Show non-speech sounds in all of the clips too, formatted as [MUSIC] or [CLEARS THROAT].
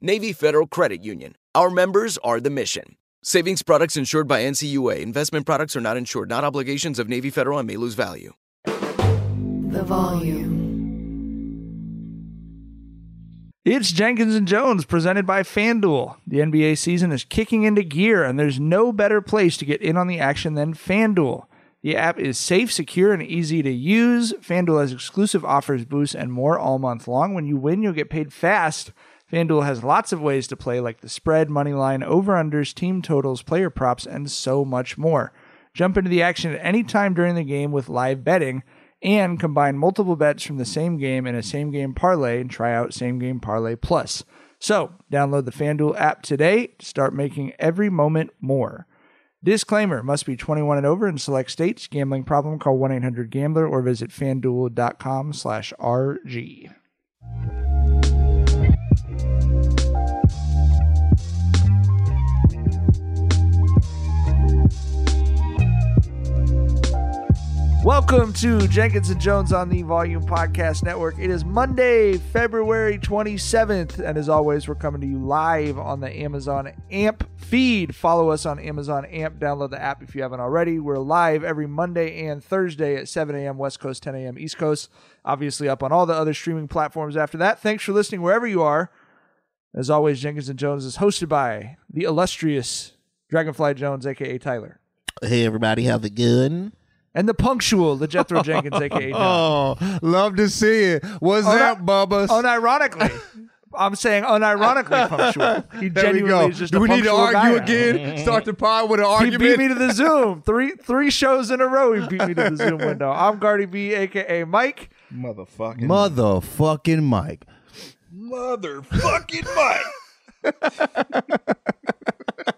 Navy Federal Credit Union. Our members are the mission. Savings products insured by NCUA. Investment products are not insured, not obligations of Navy Federal and may lose value. The volume. It's Jenkins and Jones presented by FanDuel. The NBA season is kicking into gear, and there's no better place to get in on the action than FanDuel. The app is safe, secure, and easy to use. FanDuel has exclusive offers, boosts, and more all month long. When you win, you'll get paid fast. FanDuel has lots of ways to play, like the spread, money line, over-unders, team totals, player props, and so much more. Jump into the action at any time during the game with live betting and combine multiple bets from the same game in a same game parlay and try out same game parlay plus. So, download the FanDuel app today to start making every moment more. Disclaimer must be 21 and over in select states. Gambling problem, call 1-800-GAMBLER or visit fanduel.com slash RG. Welcome to Jenkins and Jones on the Volume Podcast Network. It is Monday, February 27th, and as always, we're coming to you live on the Amazon AMP feed. Follow us on Amazon AMP. Download the app if you haven't already. We're live every Monday and Thursday at 7 a.m. West Coast, 10 a.m. East Coast. Obviously, up on all the other streaming platforms after that. Thanks for listening wherever you are. As always, Jenkins and Jones is hosted by the illustrious Dragonfly Jones, aka Tyler, Hey everybody, how's it going? And the punctual, the Jethro [LAUGHS] Jenkins, aka John. Oh, love to see it. What's Oh, up, that- Bubba? Unironically. [LAUGHS] I'm saying unironically punctual. He there we go. is just Do a we need to argue guy again? Start the pod with an argument. He beat me to the Zoom. Three three shows in a row. He beat me to the Zoom window. I'm Guardy B, aka Mike. Motherfucking Motherfucking Mike. motherfucking Mike. [LAUGHS]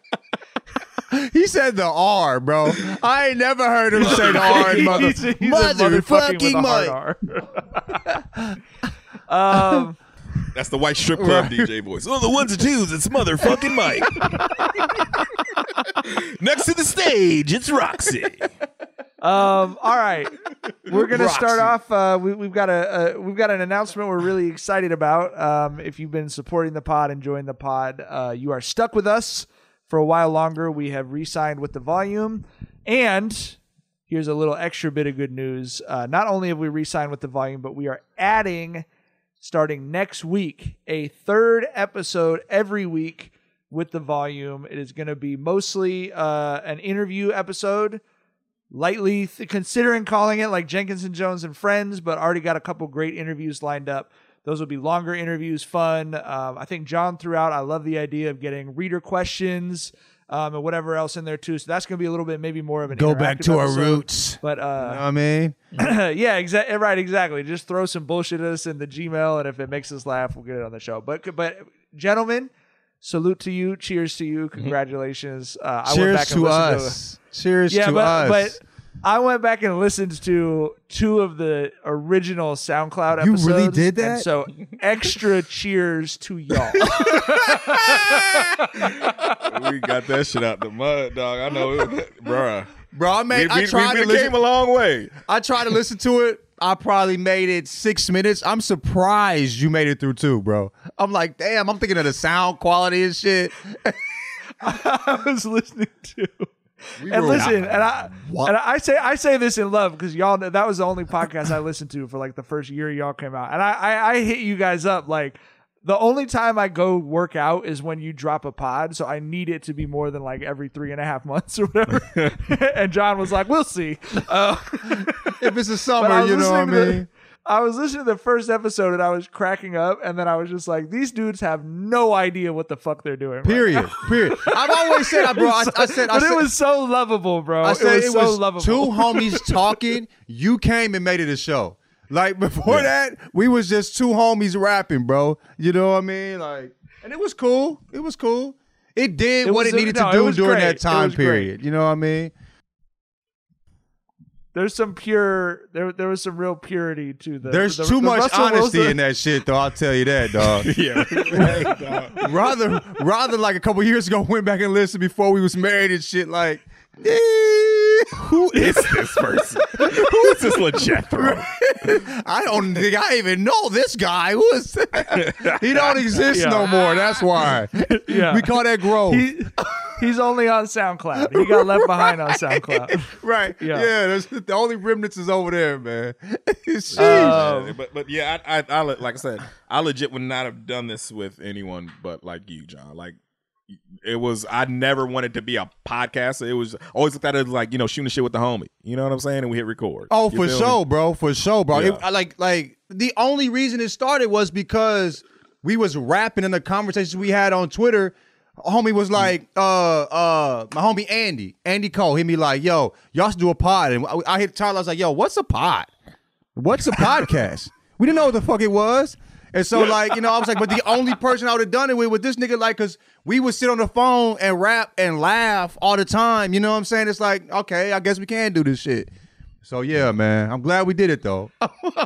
he said the R, bro. I ain't never heard him say the R in mother. He's a- he's a motherfucking with R. [LAUGHS] um, [LAUGHS] That's the white strip club DJ voice. Oh, the ones and twos, it's motherfucking Mike. [LAUGHS] Next to the stage, it's Roxy. Um, all right, we're gonna start off. Uh, we, we've got a, a we've got an announcement we're really excited about. Um, if you've been supporting the pod, enjoying the pod, uh, you are stuck with us for a while longer. We have re-signed with the volume, and here's a little extra bit of good news. Uh, not only have we re-signed with the volume, but we are adding, starting next week, a third episode every week with the volume. It is going to be mostly uh, an interview episode lightly th- considering calling it like Jenkins and Jones and Friends, but already got a couple great interviews lined up. Those will be longer interviews, fun. Um, I think John threw out. I love the idea of getting reader questions um, and whatever else in there too. So that's going to be a little bit maybe more of an Go back to our roots. But You know what uh, I mean? [CLEARS THROAT] yeah, exactly. Right, exactly. Just throw some bullshit at us in the Gmail, and if it makes us laugh, we'll get it on the show. But but gentlemen, salute to you. Cheers to you. Congratulations. Uh, I went Cheers back and to us. Cheers yeah, to but us. but I went back and listened to two of the original SoundCloud You episodes. really did and that? so extra cheers to y'all. [LAUGHS] we got that shit out the mud, dog. I know, it, bruh. Bro, I We, made. we, I tried we, to listen. came a long way. I tried to listen to it. I probably made it six minutes. I'm surprised you made it through too, bro. I'm like, damn. I'm thinking of the sound quality and shit. [LAUGHS] I was listening to. And were- listen, and I What? and I say I say this in love because y'all know that was the only podcast I listened to for like the first year y'all came out, and I, I I hit you guys up like the only time I go work out is when you drop a pod, so I need it to be more than like every three and a half months or whatever. [LAUGHS] [LAUGHS] and John was like, "We'll see." Uh, [LAUGHS] If it's a summer, you know what I listening the- mean. I was listening to the first episode and I was cracking up, and then I was just like, "These dudes have no idea what the fuck they're doing." right Period. Period. I've always said, [LAUGHS] bro. I, I said, I but said, it was so lovable, bro. I said it was so lovable. two [LAUGHS] homies talking. You came and made it a show. Like before that, we was just two homies rapping, bro. You know what I mean? Like, and it was cool. It was cool. It did It what was- it needed no, to do during great. that time was great. period. You know what I mean? There's some pure. There, there was some real purity to the. There's the- too the much Russell honesty Wilson- in that shit, though. I'll tell you that, dog. [LAUGHS] yeah. rather, rather like a couple years ago, went back and listened before we was married and shit. Like. Who is this person? Who is this Legethro? I don't think I even know this guy. Who is that? He don't exist Yeah. no more. That's why. Yeah. We call that growth. He, he's only on SoundCloud. He got left behind on SoundCloud. right. Yeah. Yeah. there's, the only remnants is over there, man. [LAUGHS] Sheesh. Um, but but yeah, I, I I like I said, I legit would not have done this with anyone but like you, John. Like it was, I never wanted to be a podcaster. It was always looked at it like you know shooting shit with the homie. You know what I'm saying? And we hit record. oh, You for sure, me? bro. For sure, bro. Yeah. It- like, like the only reason it started was because we was rapping in the conversations we had on Twitter. Homie was like, uh, uh, my homie Andy, Andy Cole, hit me like, yo, y'all should do a pod. And I, I hit Tyler, I was like, yo, what's a pod? What's a [LAUGHS] podcast? we didn't know what the fuck it was. And so, like, you know, I was like, but the only person I would have done it with with this nigga, like, cause we would sit on the phone and rap and laugh all the time. You know what I'm saying? It's like, okay, I guess we can do this shit. So yeah, man. I'm glad we did it though. [LAUGHS]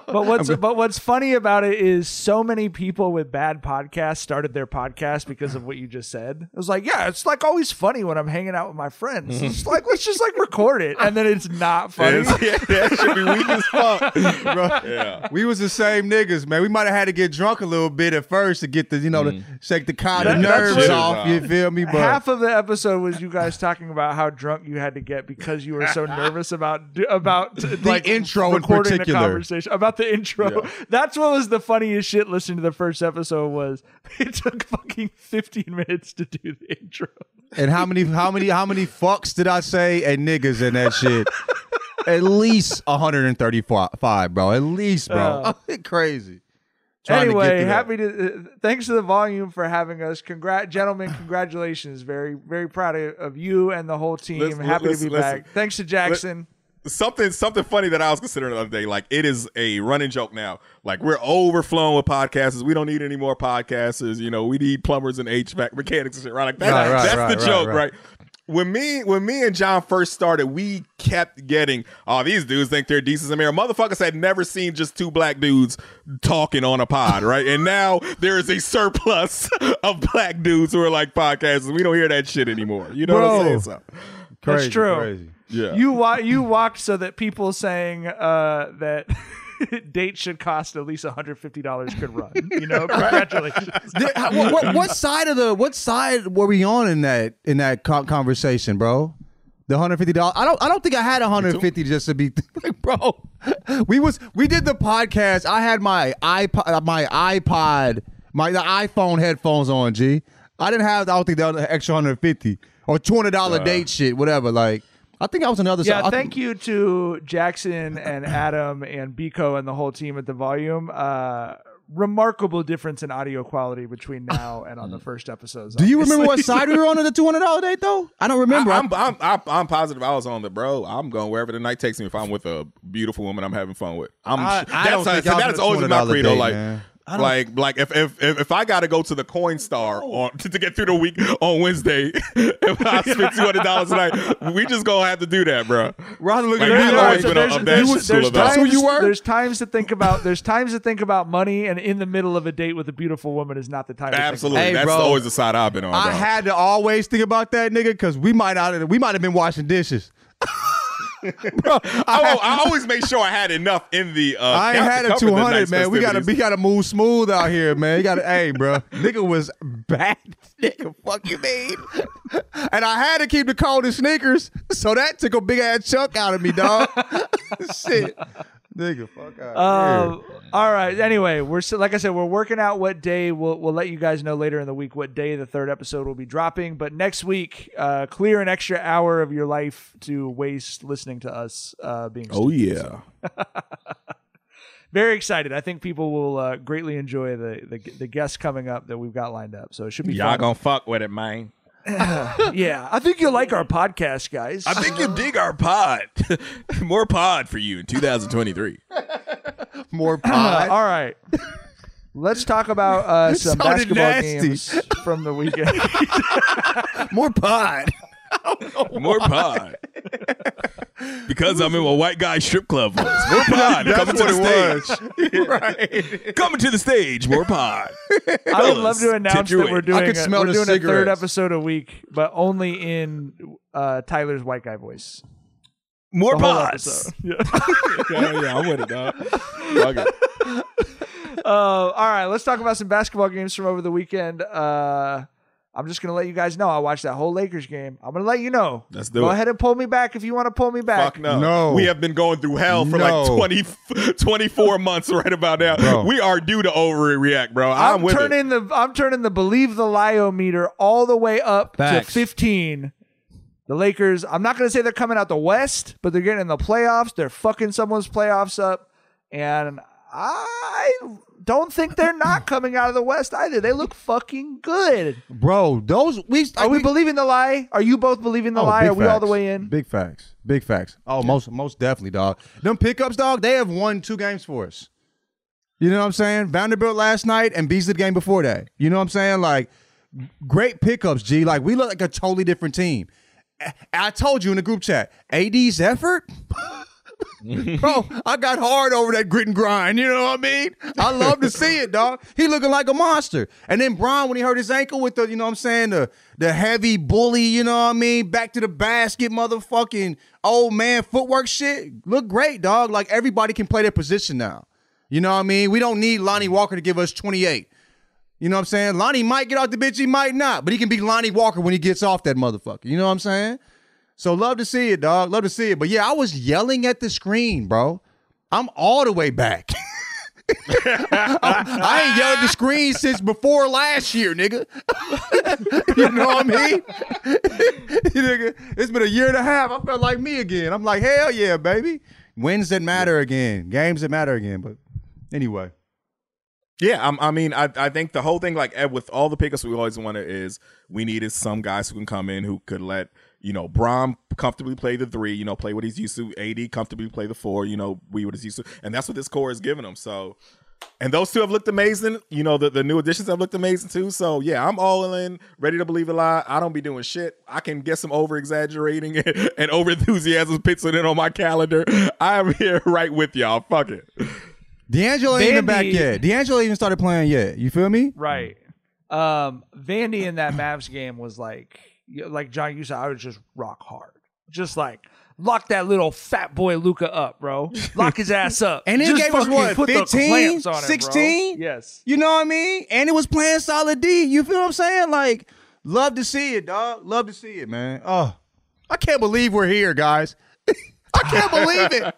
But what's but what's funny about it is so many people with bad podcasts started their podcast because of what you just said. It was like, yeah, it's like always funny when I'm hanging out with my friends. Mm-hmm. It's like let's just like record it, and then it's not [LAUGHS] funny. It's- yeah, that should be weak as fuck. [LAUGHS] Bro, Yeah. We was the same niggas, man. We might have had to get drunk a little bit at first to get the, you know, to mm. shake the kind Yeah, of nerves what- off. You feel me? But Half of the episode was you guys talking about how drunk you had to get because you were so nervous about about like intro in recording the particular. conversation about the intro. [LAUGHS] That's what was the funniest shit. Listening to the first episode was [LAUGHS] it took fucking fifteen minutes to do the intro. and how many, how many, how many fucks did I say and niggas in that shit? [LAUGHS] At least 135, bro. At least, bro. Crazy. Trying to get anyway, through happy to uh, thanks to the volume for having us. Congrat, gentlemen, congratulations. Very, very proud of, of you and the whole team. Listen, happy listen, to be listen. back. Thanks to Jackson. Something something funny that I was considering the other day. Like it is a running joke now. Like we're overflowing with podcasters. We don't need any more podcasters. You know, we need plumbers and HVAC mechanics and shit. Right? Like that, Right, right, that's right, the joke, right. When me when me and John first started, we kept getting, oh, these dudes think they're decent married. Motherfuckers had never seen just two black dudes talking on a pod, right? And now there is a surplus [LAUGHS] of black dudes who are like podcasters. We don't hear that shit anymore. You know what I'm saying? So, That's true. Crazy. yeah. You wa- you walked so that people saying uh, that [LAUGHS] dates should cost at least one hundred fifty dollars could run. You know, [LAUGHS] congratulations. Did- how- what, what, [LAUGHS] what side of the what side were we on in that in that co- conversation, bro? The hundred fifty dollars. I don't. I don't think I had hundred fifty just to be like, bro. We was we did the podcast. I had my iPod, my iPod, my the iPhone headphones on. G. I didn't have. I don't think the other extra hundred fifty or two hundred dollar date shit, whatever. Like I think I was on the other side. Yeah, I thank you to Jackson and Adam and Biko and the whole team at the volume. Uh, remarkable difference in audio quality between now and on the [LAUGHS] first episodes. Do you remember what side we were on at the two hundred dollar date though? I don't remember. I, am I'm, I'm, I'm positive I was on the bro. I'm going wherever the night takes me. If I'm with a beautiful woman I'm having fun with, I'm. I- I that's don't think I was that on is a always my $200 credo. date, like, man. Like, like if if if, if I got to go to the Coinstar on [LAUGHS] to, to get through the week on Wednesday, [LAUGHS] if I [LAUGHS] spend two hundred dollars a night, we just gonna have to do that, bro. Rather look Like, at I've me always like, been a- a bad there's, school there's times, That's who you were? there's times to think about there's times to think about money and in the middle of a date with a beautiful woman is not the time to think Absolutely, Hey, that's bro. always the side I've been on. I dog. had to always think about that nigga because we might not we might have been washing dishes. [LAUGHS] Bro, I, I, I always make sure I had enough in the. Uh, I ain't had a two hundred, man. We gotta we gotta move smooth out here, man. You gotta, hey, bro. Nigga was bad. [LAUGHS] Nigga, fuck you mean? and I had to keep the cold in sneakers, so that took a big ass chunk out of me, dog. [LAUGHS] Shit, nigga, fuck out. Um, all right. Anyway, we're so, like I said, we're working out what day. We'll we'll let you guys know later in the week what day the third episode will be dropping. But next week, uh, clear an extra hour of your life to waste listening to us uh, being. Oh stupid. yeah. [LAUGHS] Very excited. I think people will uh, greatly enjoy the, the the guests coming up that we've got lined up. So it should be Y'all fun. gonna fuck with it, man. [LAUGHS] yeah, I think you'll like our podcast, guys. I think you dig our pod. [LAUGHS] More pod for you in 2023. [LAUGHS] more Uh, pie. all right. Let's talk about uh, some sounded basketball nasty. games from the weekend. more pod. More pod. Because I'm in a white guy strip club. Was. [LAUGHS] More pod coming to the stage. [LAUGHS] right. Coming to the stage. More pod. I would love to announce that we're doing, I could a, smell we're the doing a third episode a week, but only in uh, Tyler's white guy voice. More The pods. [LAUGHS] Yeah. yeah, yeah, I'm with it, dog. Fuck it. Uh, all right, let's talk about some basketball games from over the weekend. Uh, I'm just gonna let you guys know I watched that whole Lakers game. I'm gonna let you know. Let's do Go it. ahead and pull me back if you want to pull me back. Fuck no. No. We have been going through hell for No. like 20, 24 [LAUGHS] months right about now. Bro. We are due to overreact, bro. I'm, I'm with turning the I'm turning the believe the Lio meter all the way up Facts. to 15. The Lakers, I'm not going to say they're coming out the West, but they're getting in the playoffs. They're fucking someone's playoffs up. And I don't think they're not [CLEARS THROAT] coming out of the West either. They look fucking good. Bro, those we Are we believing the lie? Are you both believing the Oh, lie? Are we all the way in? Big facts. Big facts. Oh, most most definitely, dog. Them pickups, dog. They have won two games for us. You know what I'm saying? Vanderbilt last night and Beasley the game before that. You know what I'm saying? Like great pickups, G. Like we look like a totally different team. I told you in the group chat, AD's [LAUGHS] effort. [LAUGHS] Bro, I got hard over that grit and grind. You know what I mean? I love to see it, dog. He looking like a monster. And then Bron, when he hurt his ankle with the, you know what I'm saying, the the heavy bully, you know what I mean? Back to the basket, motherfucking old man footwork shit. Look great, dog. Like everybody can play their position now. You know what I mean? We don't need Lonnie Walker to give us 28. You know what I'm saying? Lonnie might get off the bitch, he might not, but he can be Lonnie Walker when he gets off that motherfucker. You know what I'm saying? So love to see it, dog. Love to see it. But yeah, I was yelling at the screen, bro. I'm all the way back. [LAUGHS] I, ain't yelled at the screen since before last year, nigga. [LAUGHS] you know what I mean? [LAUGHS] nigga, it's been a year and a half. I felt like me again. I'm like, hell yeah, baby. Wins that matter again. Games that matter again. But anyway. Yeah, I'm, I mean, I, I think the whole thing, like eh, with all the pickups we always wanted, is we needed some guys who can come in who could let you know Bron comfortably play the three, you know, play what he's used to. AD comfortably play the four, you know, we what he's used to, and that's what this core is giving him. So, and those two have looked amazing. You know, the, the new additions have looked amazing too. So yeah, I'm all in, ready to believe a lie. I don't be doing shit. I can get some over exaggerating [LAUGHS] and over enthusiasm penciling in on my calendar. I'm here [LAUGHS] right with y'all. Fuck it. D'Angelo ain't even back yet. D'Angelo even started playing yet. You feel me? Right. Um, Vandy in that Mavs game was like, like John, you said, I was just rock hard, just like lock that little fat boy Luka up, bro. [LAUGHS] Lock his ass up. And Just gave us what, put 15, clamps on him, bro. 16? Yes. You know what I mean? And it was playing solid D. You feel what I'm saying? Like, love to see it, dog. Love to see it, man. Oh, I can't believe we're here, guys. [LAUGHS] I can't believe it.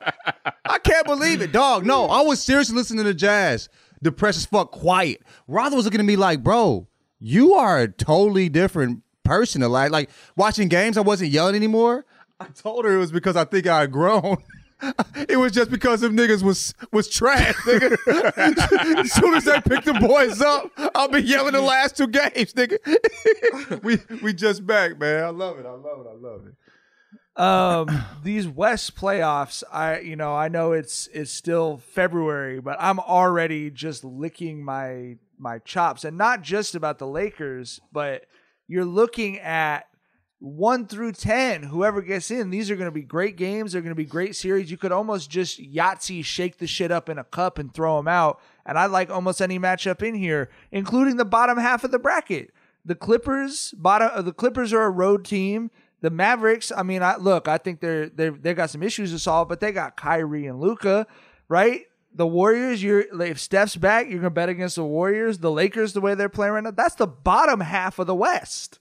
I can't believe it, dog. No, I was seriously listening to jazz. Depressed as fuck, quiet. Rother was looking at me like, bro, you are a totally different person. Like, like watching games, I wasn't yelling anymore. I told her it was because I think I had grown. [LAUGHS] It was just because them niggas was was trash, nigga. [LAUGHS] as soon as they pick the boys up, I'll be yelling the last two games, nigga. [LAUGHS] we we just back, man. I love it. I love it. I love it. um, [COUGHS] these West playoffs, I you know I know it's it's still February, but I'm already just licking my my chops, and not just about the Lakers, but you're looking at one through ten. Whoever gets in, these are going to be great games. They're going to be great series. You could almost just Yahtzee shake the shit up in a cup and throw them out. And I like almost any matchup in here, including the bottom half of the bracket. The Clippers, bottom. Uh, the Clippers are a road team. The Mavericks, I mean, I look, I think they're they they got some issues to solve, but they got Kyrie and Luka, right? The Warriors, you're if Steph's back, you're gonna bet against the Warriors. The Lakers, the way they're playing right now, that's the bottom half of the West.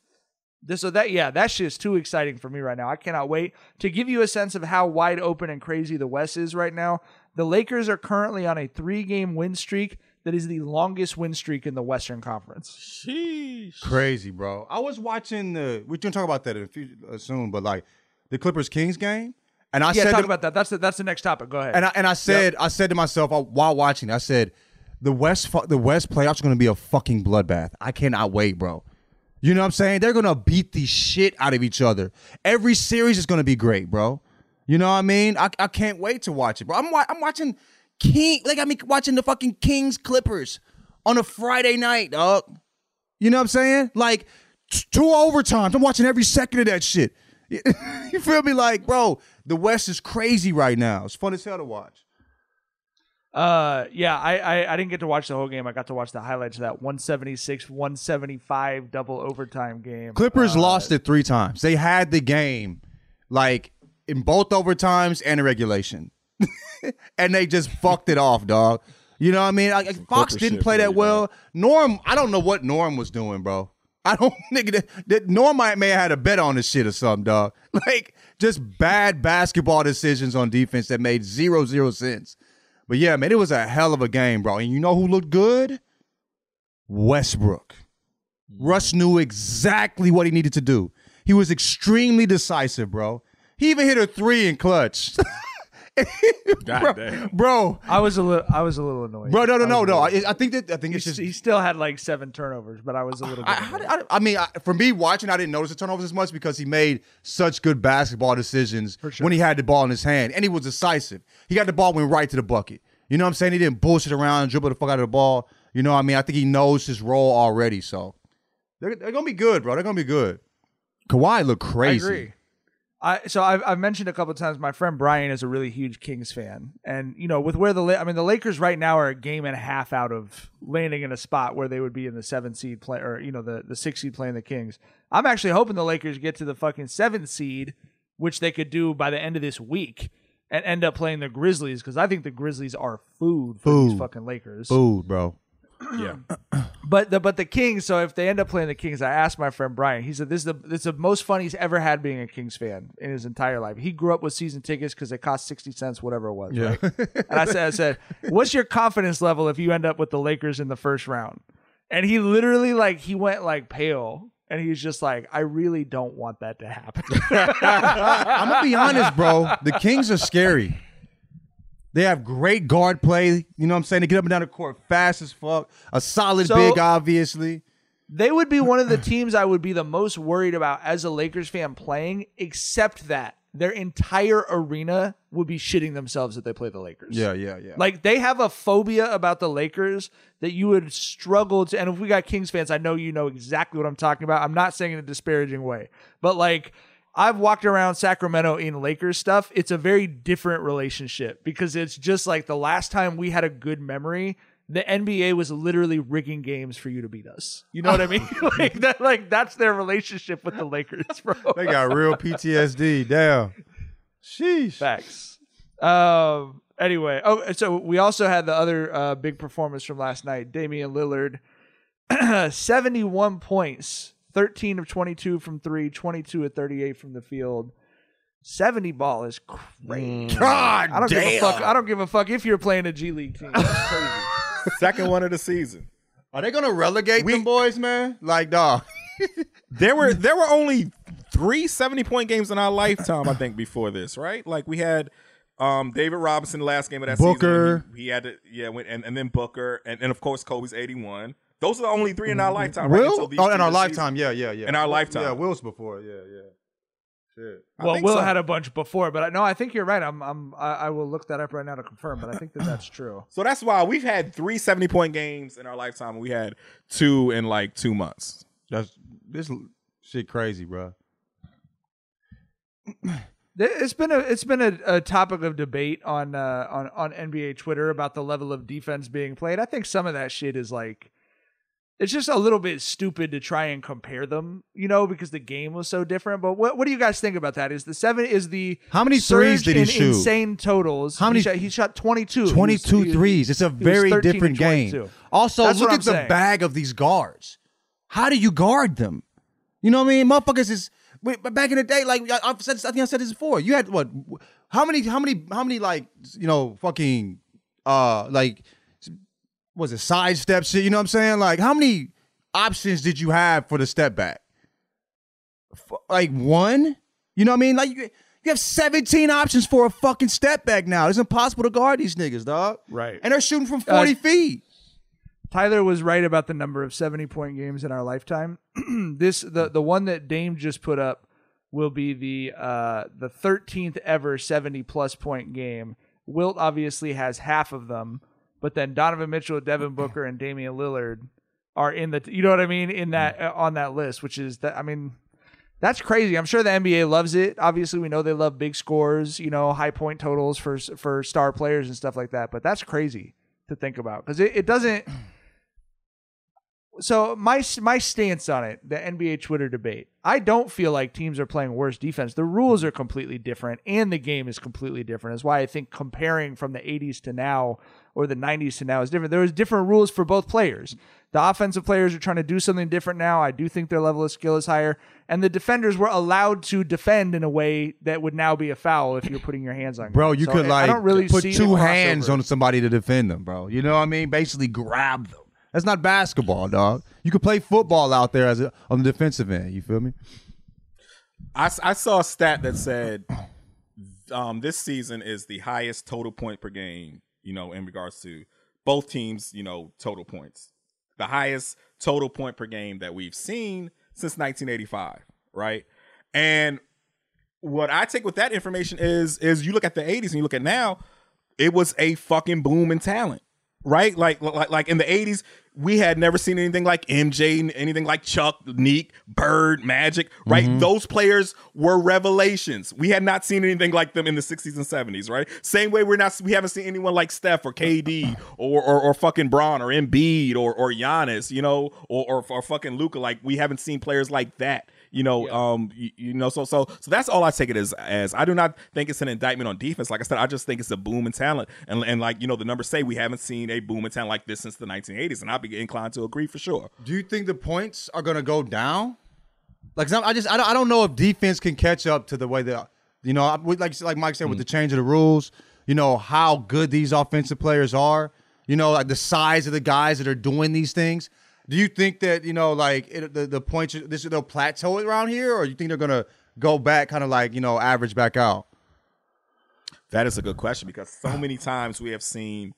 This, so that yeah, that shit is too exciting for me right now. I cannot wait to give you a sense of how wide open and crazy the West is right now. The Lakers are currently on a three-game win streak that is the longest win streak in the Western Conference. Sheesh. Crazy, bro. I was watching the. We're gonna talk about that in a few, uh, soon, but like the Clippers Kings game, and I Yeah, said talk to- about that. That's the that's the next topic. Go ahead. And I and I said I said to myself uh, while watching, I said, the West the West playoffs are going to be a fucking bloodbath. I cannot wait, bro. You know what I'm saying? They're gonna beat the shit out of each other. Every series is gonna be great, bro. You know what I mean? I, I can't wait to watch it, bro. I'm wa- I'm watching King like I mean watching the fucking Kings Clippers on a Friday night, dog. You know what I'm saying? Like t- two overtimes. I'm watching every second of that shit. [LAUGHS] you feel me? Like, bro, the West is crazy right now. It's fun as hell to watch. Uh, yeah, I, I I didn't get to watch the whole game. I got to watch the highlights of that 176 175 double overtime game. Clippers Uh, lost it three times. They had the game like in both overtimes and in regulation. [LAUGHS] and they just fucked it off, dog. You know what I mean? Like, Fox didn't play that well. Norm, I don't know what Norm was doing, bro. I don't [LAUGHS] nigga that, that Norm might may have had a bet on this shit or something, dog. [LAUGHS] Like just bad basketball decisions on defense that made zero zero sense. But yeah, man, it was a hell of a game, bro. And you know who looked good? Westbrook. Mm-hmm. Russ knew exactly what he needed to do. He was extremely decisive, bro. He even hit a three in clutch. [LAUGHS] [LAUGHS] God bro, damn. bro, I was a little I was a little annoyed. bro, no, no, no, no. I, I think that I think he, it's just. he still had like seven turnovers, but I was a little. I, bit how I, I mean, I, for me watching, I didn't notice the turnovers as much because he made such good basketball decisions when he had the ball in his hand, and he was decisive. He got the ball, went right to the bucket. You know what I'm saying? He didn't bullshit around and dribble the fuck out of the ball. You know what I mean? I think he knows his role already. So they're, they're gonna be good, bro. They're gonna be good. Kawhi looked I crazy. I so I've, I've mentioned a couple times. My friend Brian is a really huge Kings fan, and you know with where the I mean the Lakers right now are a game and a half out of landing in a spot where they would be in the seven seed play or you know the the six seed playing the Kings. I'm actually hoping the Lakers get to the fucking seven seed, which they could do by the end of this week, and end up playing the Grizzlies because I think the Grizzlies are food for these Food. fucking Lakers. Food, bro. Yeah. [CLEARS THROAT] But the but the Kings. So if they end up playing the Kings, I asked my friend Brian. He said this is the this is the most fun he's ever had being a Kings fan in his entire life. He grew up with season tickets because they cost sixty cents, whatever it was. Right? and I said, I said, what's your confidence level if you end up with the Lakers in the first round? And he literally like he went like pale. And he's just like, I really don't want that to happen. [LAUGHS] I'm gonna be honest, bro. The Kings are scary. They have great guard play. You know what I'm saying? They get up and down the court fast as fuck. A solid So- big, obviously. they would be one of the teams I would be the most worried about as a Lakers fan playing, except that their entire arena would be shitting themselves if they play the Lakers. Yeah, yeah, yeah. Like they have a phobia about the Lakers that you would struggle to. And if we got Kings fans, I know you know exactly what I'm talking about. I'm not saying in a disparaging way, but like I've walked around Sacramento in Lakers stuff. It's a very different relationship because it's just like the last time we had a good memory. The NBA was literally rigging games for you to beat us. You know what I mean? [LAUGHS] [LAUGHS] like that, like that's their relationship with the Lakers, bro. [LAUGHS] they got real PTSD. Damn. Sheesh. Facts. Um. Anyway, oh, so we also had the other uh, big performance from last night. Damian Lillard, [CLEARS THROAT] seventy-one points, thirteen of twenty-two from three, 22 of thirty-eight from the field. Seventy ball is crazy. God I don't give a damn. fuck. I don't give a fuck if you're playing a G League team. That's crazy. [LAUGHS] Second one of the season. Are they gonna relegate them boys, man? Like, dog. [LAUGHS] There were there were only three 70 point games in our lifetime, I think, before this, right? Like we had um David Robinson the last game of that Booker. season. He, he had to yeah, went, and, and then Booker and, and of course Kobe's 81. Those are the only three in our lifetime. right? Wilt? Until these Oh, two in our lifetime. season. Yeah, yeah, yeah. In our lifetime. Yeah, Wilt's before. Yeah, yeah. I Well, Wilt so. had a bunch before, but I, no, I think you're right. I'm, I'm, I, I will look that up right now to confirm, but I think that that's true. [CLEARS THROAT] So that's why we've had three 70 point games in our lifetime. We had two in like two months. That's this shit crazy, bro. It's been a it's been a, a topic of debate on uh, on on NBA Twitter about the level of defense being played. I think some of that shit is like it's just a little bit stupid to try and compare them, you know, because the game was so different. But what what do you guys think about that? Is the seven is the How many threes did he in shoot? Insane totals. How many- He shot, he shot 22. He was- 22 he- threes. It's a very different game. Also, That's look at the bag of these guards. How do you guard them? You know what I mean? Motherfuckers is wait, but back in the day, like I, I've said, I think I said this before. You had what? How many? How many? How many? Like you know, fucking, uh, like was it sidestep shit? You know what I'm saying? Like how many options did you have for the step back? Like one? You know what I mean? Like you, you have 17 options for a fucking step back now. It's impossible to guard these niggas, dog. Right. And they're shooting from 40 Uh, feet. Tyler was right about the number of 70 point games in our lifetime. [CLEARS THROAT] this the the one that Dame just put up will be the uh the 13th ever 70 plus point game. Wilt obviously has half of them, but then Donovan Mitchell, Devin Booker and Damian Lillard are in the you know what I mean in that uh, on that list, which is that I mean that's crazy. I'm sure the NBA loves it. Obviously, we know they love big scores, you know, high point totals for for star players and stuff like that. But that's crazy to think about because it, it doesn't. [CLEARS THROAT] So my my stance on it, the NBA Twitter debate, I don't feel like teams are playing worse defense. The rules are completely different, and the game is completely different. Is why I think comparing from the 80s to now or the 90s to now is different. There was different rules for both players. The offensive players are trying to do something different now. I do think their level of skill is higher, and the defenders were allowed to defend in a way that would now be a foul if you're putting your hands on. Bro, guys. you So could I- like I don't really put two hands crossover. on somebody to defend them, bro. You know what I mean? Basically grab them. That's not basketball, dog. You could play football out there as a, on the defensive end. You feel me? I, I saw a stat that said um, this season is the highest total point per game, you know, in regards to both teams, you know, total points. The highest total point per game that we've seen since 1985, right? And what I take with that information is is you look at the 80s and you look at now, it was a fucking boom in talent. Right? Like like like in the 80s, we had never seen anything like MJ, anything like Chuck, Nique, Bird, Magic, right? Mm-hmm. Those players were revelations. We had not seen anything like them in the 60s and 70s, right? Same way we're not we haven't seen anyone like Steph or KD or or, or fucking Bron or Embiid or or Giannis, you know, or or, or fucking Luka. Like we haven't seen players like that you know um you, you know so so so that's all i take it as as i do not think it's an indictment on defense like i said i just think it's a boom in talent and and like you know the numbers say we haven't seen a boom in talent like this since the 1980s and I'd be inclined to agree for sure Do you think the points are gonna go down? Like I'm- just I don't, I don't know if defense can catch up to the way that you know like like Mike said with the change of the rules. You know how good these offensive players are. You know like the size of the guys that are doing these things. Do you think that you know like it, the the points this they'll plateau around here, or you think they're gonna go back kind of like you know average back out? that is a good question because so many times we have seen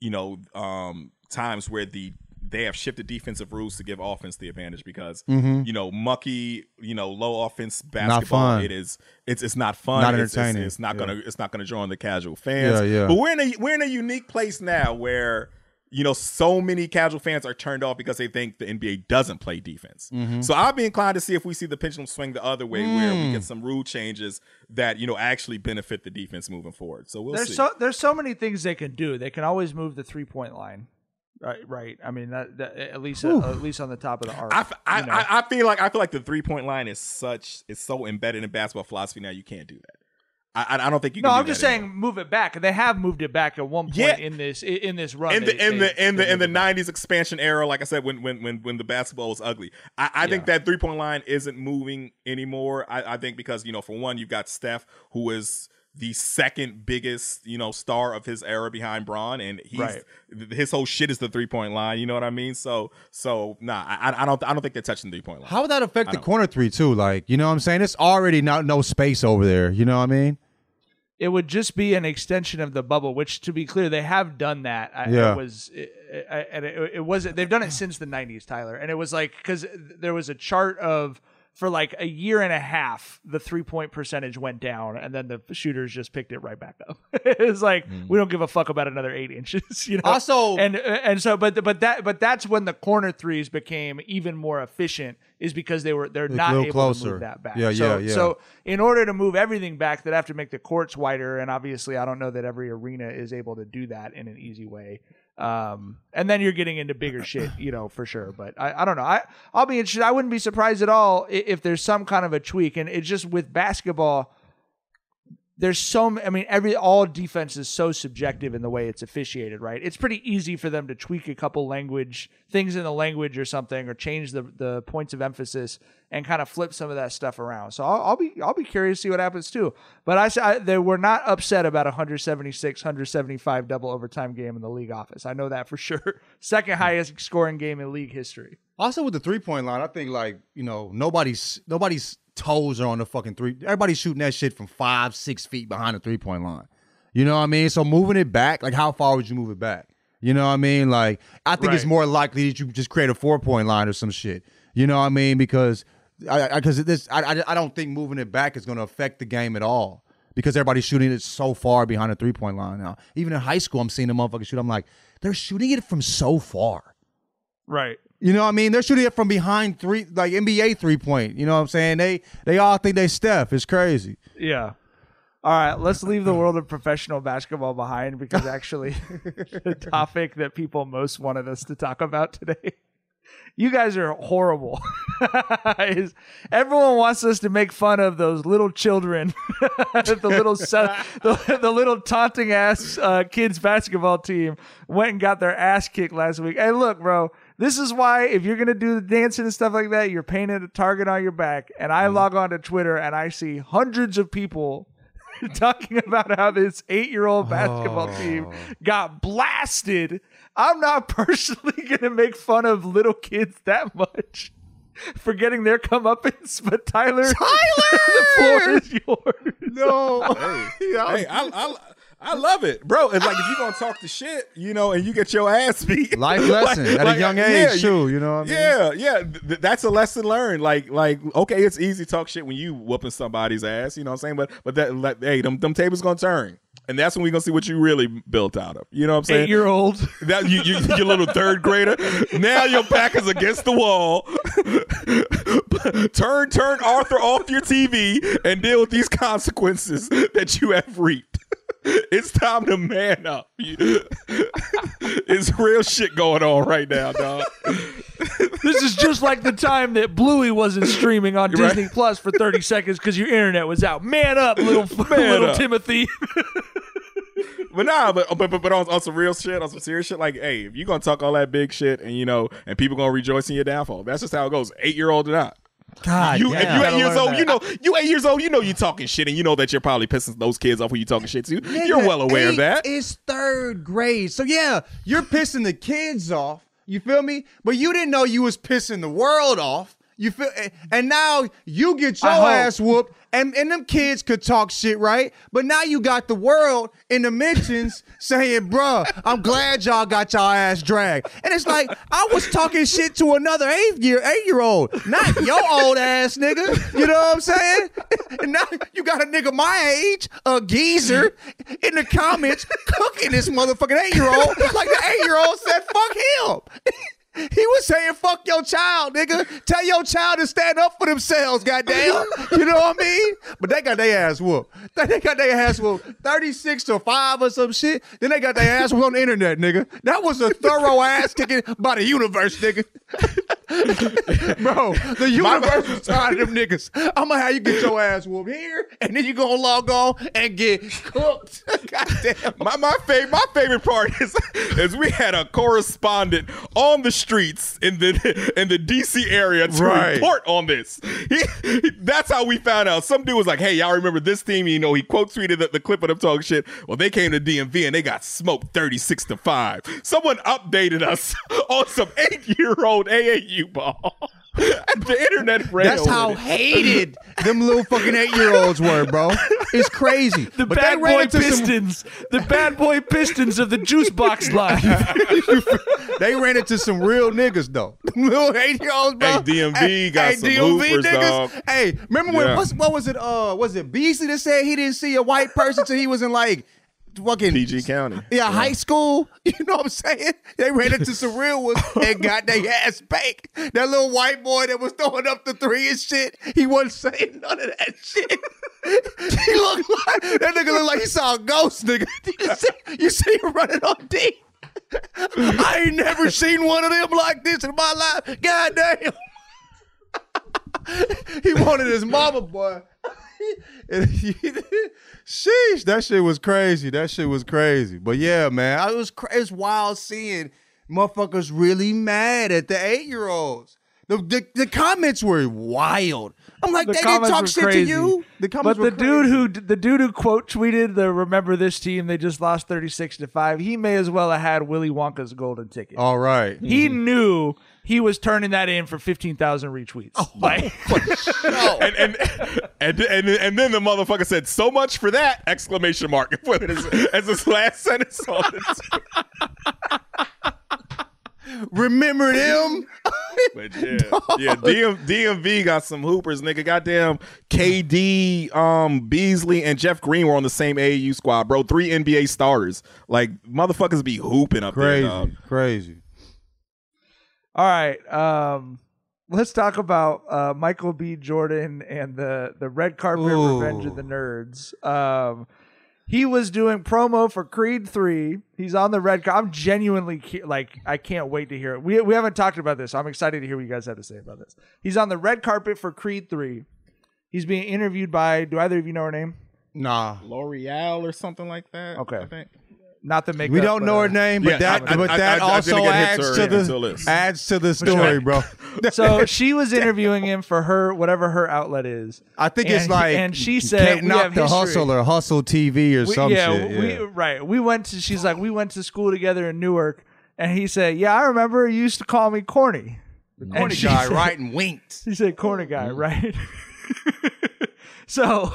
you know um times where the they have shifted defensive rules to give offense the advantage because you know mucky you know low offense basketball it is it's it's not fun Not It's- it's- entertaining. it's, not Yeah. gonna it's not gonna draw on the casual fans Yeah, yeah. but we're in a we're in a unique place now where you know so many casual fans are turned off because they think the NBA doesn't play defense Mm-hmm. so I'll be inclined to see if we see the pendulum swing the other way where we Mm. get some rule changes that you know actually benefit the defense moving forward so we'll there's see so there's so many things they can do. They can always move the three point line, right? Right. I mean, that, that at least at least on the top of the arc. I, f- I, you know. I, I feel like I feel like the three point line is such is so embedded in basketball philosophy now you can't do that. I, I- don't think you. no, I'm just saying anymore. move it back. They have moved it back at one point Yeah. in this in this run. in They- the in they- the in they the in the it back. '90s expansion era, like I said, when when when when the basketball was ugly, I, I think that three point line isn't moving anymore. I, I think because you know, for one, you've got Steph, who is the second biggest you know star of his era behind Bron, and he's Right. his whole shit is the three point line. You know what I mean? So so nah, I, I don't I don't think they're touching the three point line. How would that affect I the don't- corner three too? Like you know what I'm saying? It's already not no space over there. You know what I mean? it would just be an extension of the bubble. Which, to be clear, they have done that. I, Yeah. it was it, it, and it, it was they've done it since the '90s, Tyler. And it was like because there was a chart of for like a year and a half, the three point percentage went down, and then the shooters just picked it right back up. [LAUGHS] it's like hmm. we don't give a fuck about another eight inches, [LAUGHS] you know. Also- and and so, but but that but that's when the corner threes became even more efficient, is because they were they're not able to closer. move that back. Yeah, so, yeah, yeah. So in order to move everything back, they'd have to make the courts wider, and obviously, I don't know that every arena is able to do that in an easy way. Um, and then you're getting into bigger shit, you know, for sure. But I, I don't know. I I'll be interested. I wouldn't be surprised at all i- if there's some kind of a tweak. And it's just with basketball, there's so I mean every all defense is so subjective in the way it's officiated, right? It's pretty easy for them to tweak a couple language things in the language or something, or change the the points of emphasis and kind of flip some of that stuff around. So I'll, I'll be I'll be curious to see what happens too. But I, I they were not upset about a 176 175 double overtime game in the league office. I know that for [LAUGHS] sure. Second highest scoring game in league history. Also with the three point line, I think like you know nobody's nobody's toes are on the fucking three. Everybody's shooting that shit from five six feet behind the three point line. You know what I mean? So moving it back, like how far would you move it back? You know what I mean? Like I think it's more likely that you just create a four point line or some shit. You know what I mean? Because I because this I, I I don't think moving it back is going to affect the game at all. Because everybody's shooting it so far behind the three point line now. Even in high school, I'm seeing the motherfuckers shoot. I'm like, they're shooting it from so far. Right. You know what I mean? They're shooting it from behind three, like NBA three point. You know what I'm saying? They they all think they Steph. It's crazy. Yeah. All right, let's leave the world of professional basketball behind because actually, [LAUGHS] the topic that people most wanted us to talk about today. You guys are horrible. [LAUGHS] Everyone wants us to make fun of those little children, [LAUGHS] the little the, the little taunting ass uh, kids basketball team went and got their ass kicked last week. Hey, look, bro, this is why if you're gonna do the dancing and stuff like that, you're painting a target on your back. And I mm-hmm. log on to Twitter and I see hundreds of people [LAUGHS] talking about how this eight-year-old basketball oh. team got blasted. I'm not [LAUGHS] personally gonna make fun of little kids that much [LAUGHS] for getting their comeuppance, but Tyler, Tyler, the floor is yours. No, Hey, I, I I love it, bro. It's like if you're gonna talk the shit, you know, and you get your ass [LAUGHS] beat. Life [LAUGHS] lesson at a young age, too, you know what I mean? Yeah, yeah. th- that's a lesson learned. Like, like, okay, it's easy to talk shit when you whooping somebody's ass. You know what I'm saying? But, but that, like, hey, them, them tables gonna turn, and that's when we gonna see what you really built out of. You know what I'm saying? Eight-year-old. [LAUGHS] That you, you your little third grader. Now your back is against the wall. turn turn Arthur off your TV and deal with these consequences that you have reaped. [LAUGHS] It's time to man up. [LAUGHS] It's real shit going on right now, dog. [LAUGHS] This is just like the time that Bluey wasn't streaming on Right. Disney Plus for 30 seconds because your internet was out. Man up, little little up. Timothy. But nah, but but but, but on, on some real shit, on some serious shit, like, hey, if you gonna talk all that big shit and you know, and people gonna rejoice in your downfall, that's just how it goes. Eight year old or not. God, You, if you eight years old, that. you know you eight years old, you know you talking shit, and you know that you're probably pissing those kids off when you talking shit to. you're well aware of that. It's third grade, so yeah, you're pissing the kids off. You feel me? But you didn't know you was pissing the world off. You feel, and now you get your ass whooped, and and them kids could talk shit, right? But now you got the world in the mentions [LAUGHS] saying, "Bruh, I'm glad y'all got y'all ass dragged." And it's like I was talking shit to another eight year eight year old, not your old ass nigga. You know what I'm saying? And now you got a nigga my age, a geezer, in the comments cooking this motherfucking eight year old like the eight year old said, "Fuck him." [LAUGHS] He was saying, fuck your child, nigga. Tell your child to stand up for themselves, goddamn. [LAUGHS] You know what I mean? But they got their ass whooped. They got their ass whooped 36 to 5 or some shit. Then they got their ass whooped on the internet, nigga. That was a thorough ass kicking by the universe, nigga. Bro, [LAUGHS] the universe was tired of them niggas. I'm gonna have you get your ass whooped here, and then you gonna log on and get cooked. [LAUGHS] Goddamn. My my favorite my favorite part is is we had a correspondent on the streets in the in the DC area to Right. report on this. He, he- that's how we found out. Some dude was like, "Hey, y'all remember this team?" You know, he quote tweeted the, the clip of them talking shit. Well, they came to DMV and they got smoked thirty six to five. Someone updated us [LAUGHS] on some eight year old AAU ball. [LAUGHS] the internet ran That's how it. hated them little fucking eight year olds were, bro. It's crazy. The But bad they boy into some- Pistons, the bad boy Pistons of the juice box line. [LAUGHS] they ran into some real niggas though. [LAUGHS] little eight year olds, bro. Hey, DMV got some hoopers, dog. Hey, remember when Yeah. what's, what was it? Uh, was it Beasley that said he didn't see a white person till he was in like fucking PG County. [LAUGHS] Yeah, high school. [LAUGHS] You know what I'm saying? They ran into some real ones [LAUGHS] and got their ass spanked. That little white boy that was throwing up the three and shit, he wasn't saying none of that shit. he looked like that nigga looked like he saw a ghost, nigga. You see, you see him running on D. I ain't never seen one of them like this in my life. God damn. he wanted his mama, boy. [LAUGHS] Sheesh, that shit was crazy. That shit was crazy. But yeah, man, I was cra- it's wild seeing motherfuckers really mad at the eight year olds. The, the the comments were wild. I'm like, The they didn't talk shit crazy. to you. The comments But the dude who the dude who quote tweeted the remember this team they just lost 36 to 5 he may as well have had Willy Wonka's golden ticket. All right. He mm-hmm. knew he was turning that in for 15,000 retweets. Oh, Like, [LAUGHS] and, and and and and then the motherfucker said, "So much for that!" Exclamation mark. and [LAUGHS] Put it as, as his last sentence on it. Remember them? [LAUGHS] But yeah, yeah. DM, DMV got some hoopers, nigga. Goddamn, KD, um, Beasley, and Jeff Green were on the same AAU squad, bro. Three NBA starters. Like motherfuckers be hooping up there. crazy, dog. crazy. All right, um let's talk about uh, Michael B. Jordan and the the red carpet Ooh. revenge of the nerds. Um he was doing promo for Creed 3. He's on the red carpet. I'm genuinely cu- like I can't wait to hear it. We we haven't talked about this. So I'm excited to hear what you guys have to say about this. He's on the red carpet for Creed 3. He's being interviewed by do either of you know her name? Nah. L'Oreal or something like that. Okay. I think. Not the makeup. We don't but, know uh, her name, but Yeah, that I- I- but that I- I also didn't get hit adds to to her until the this. adds to the [LAUGHS] story, bro. [LAUGHS] So she was interviewing him for her whatever her outlet is. I think it's like and she said can't knock the history. hustle or hustle TV or We- some yeah, shit. we yeah. right. We went to. She's like, we went to school together in Newark, and he said, "Yeah, I remember. You used to call me corny." And Corny she guy, [LAUGHS] said- right? And winked. He said, "Corny guy, Mm-hmm. right?" so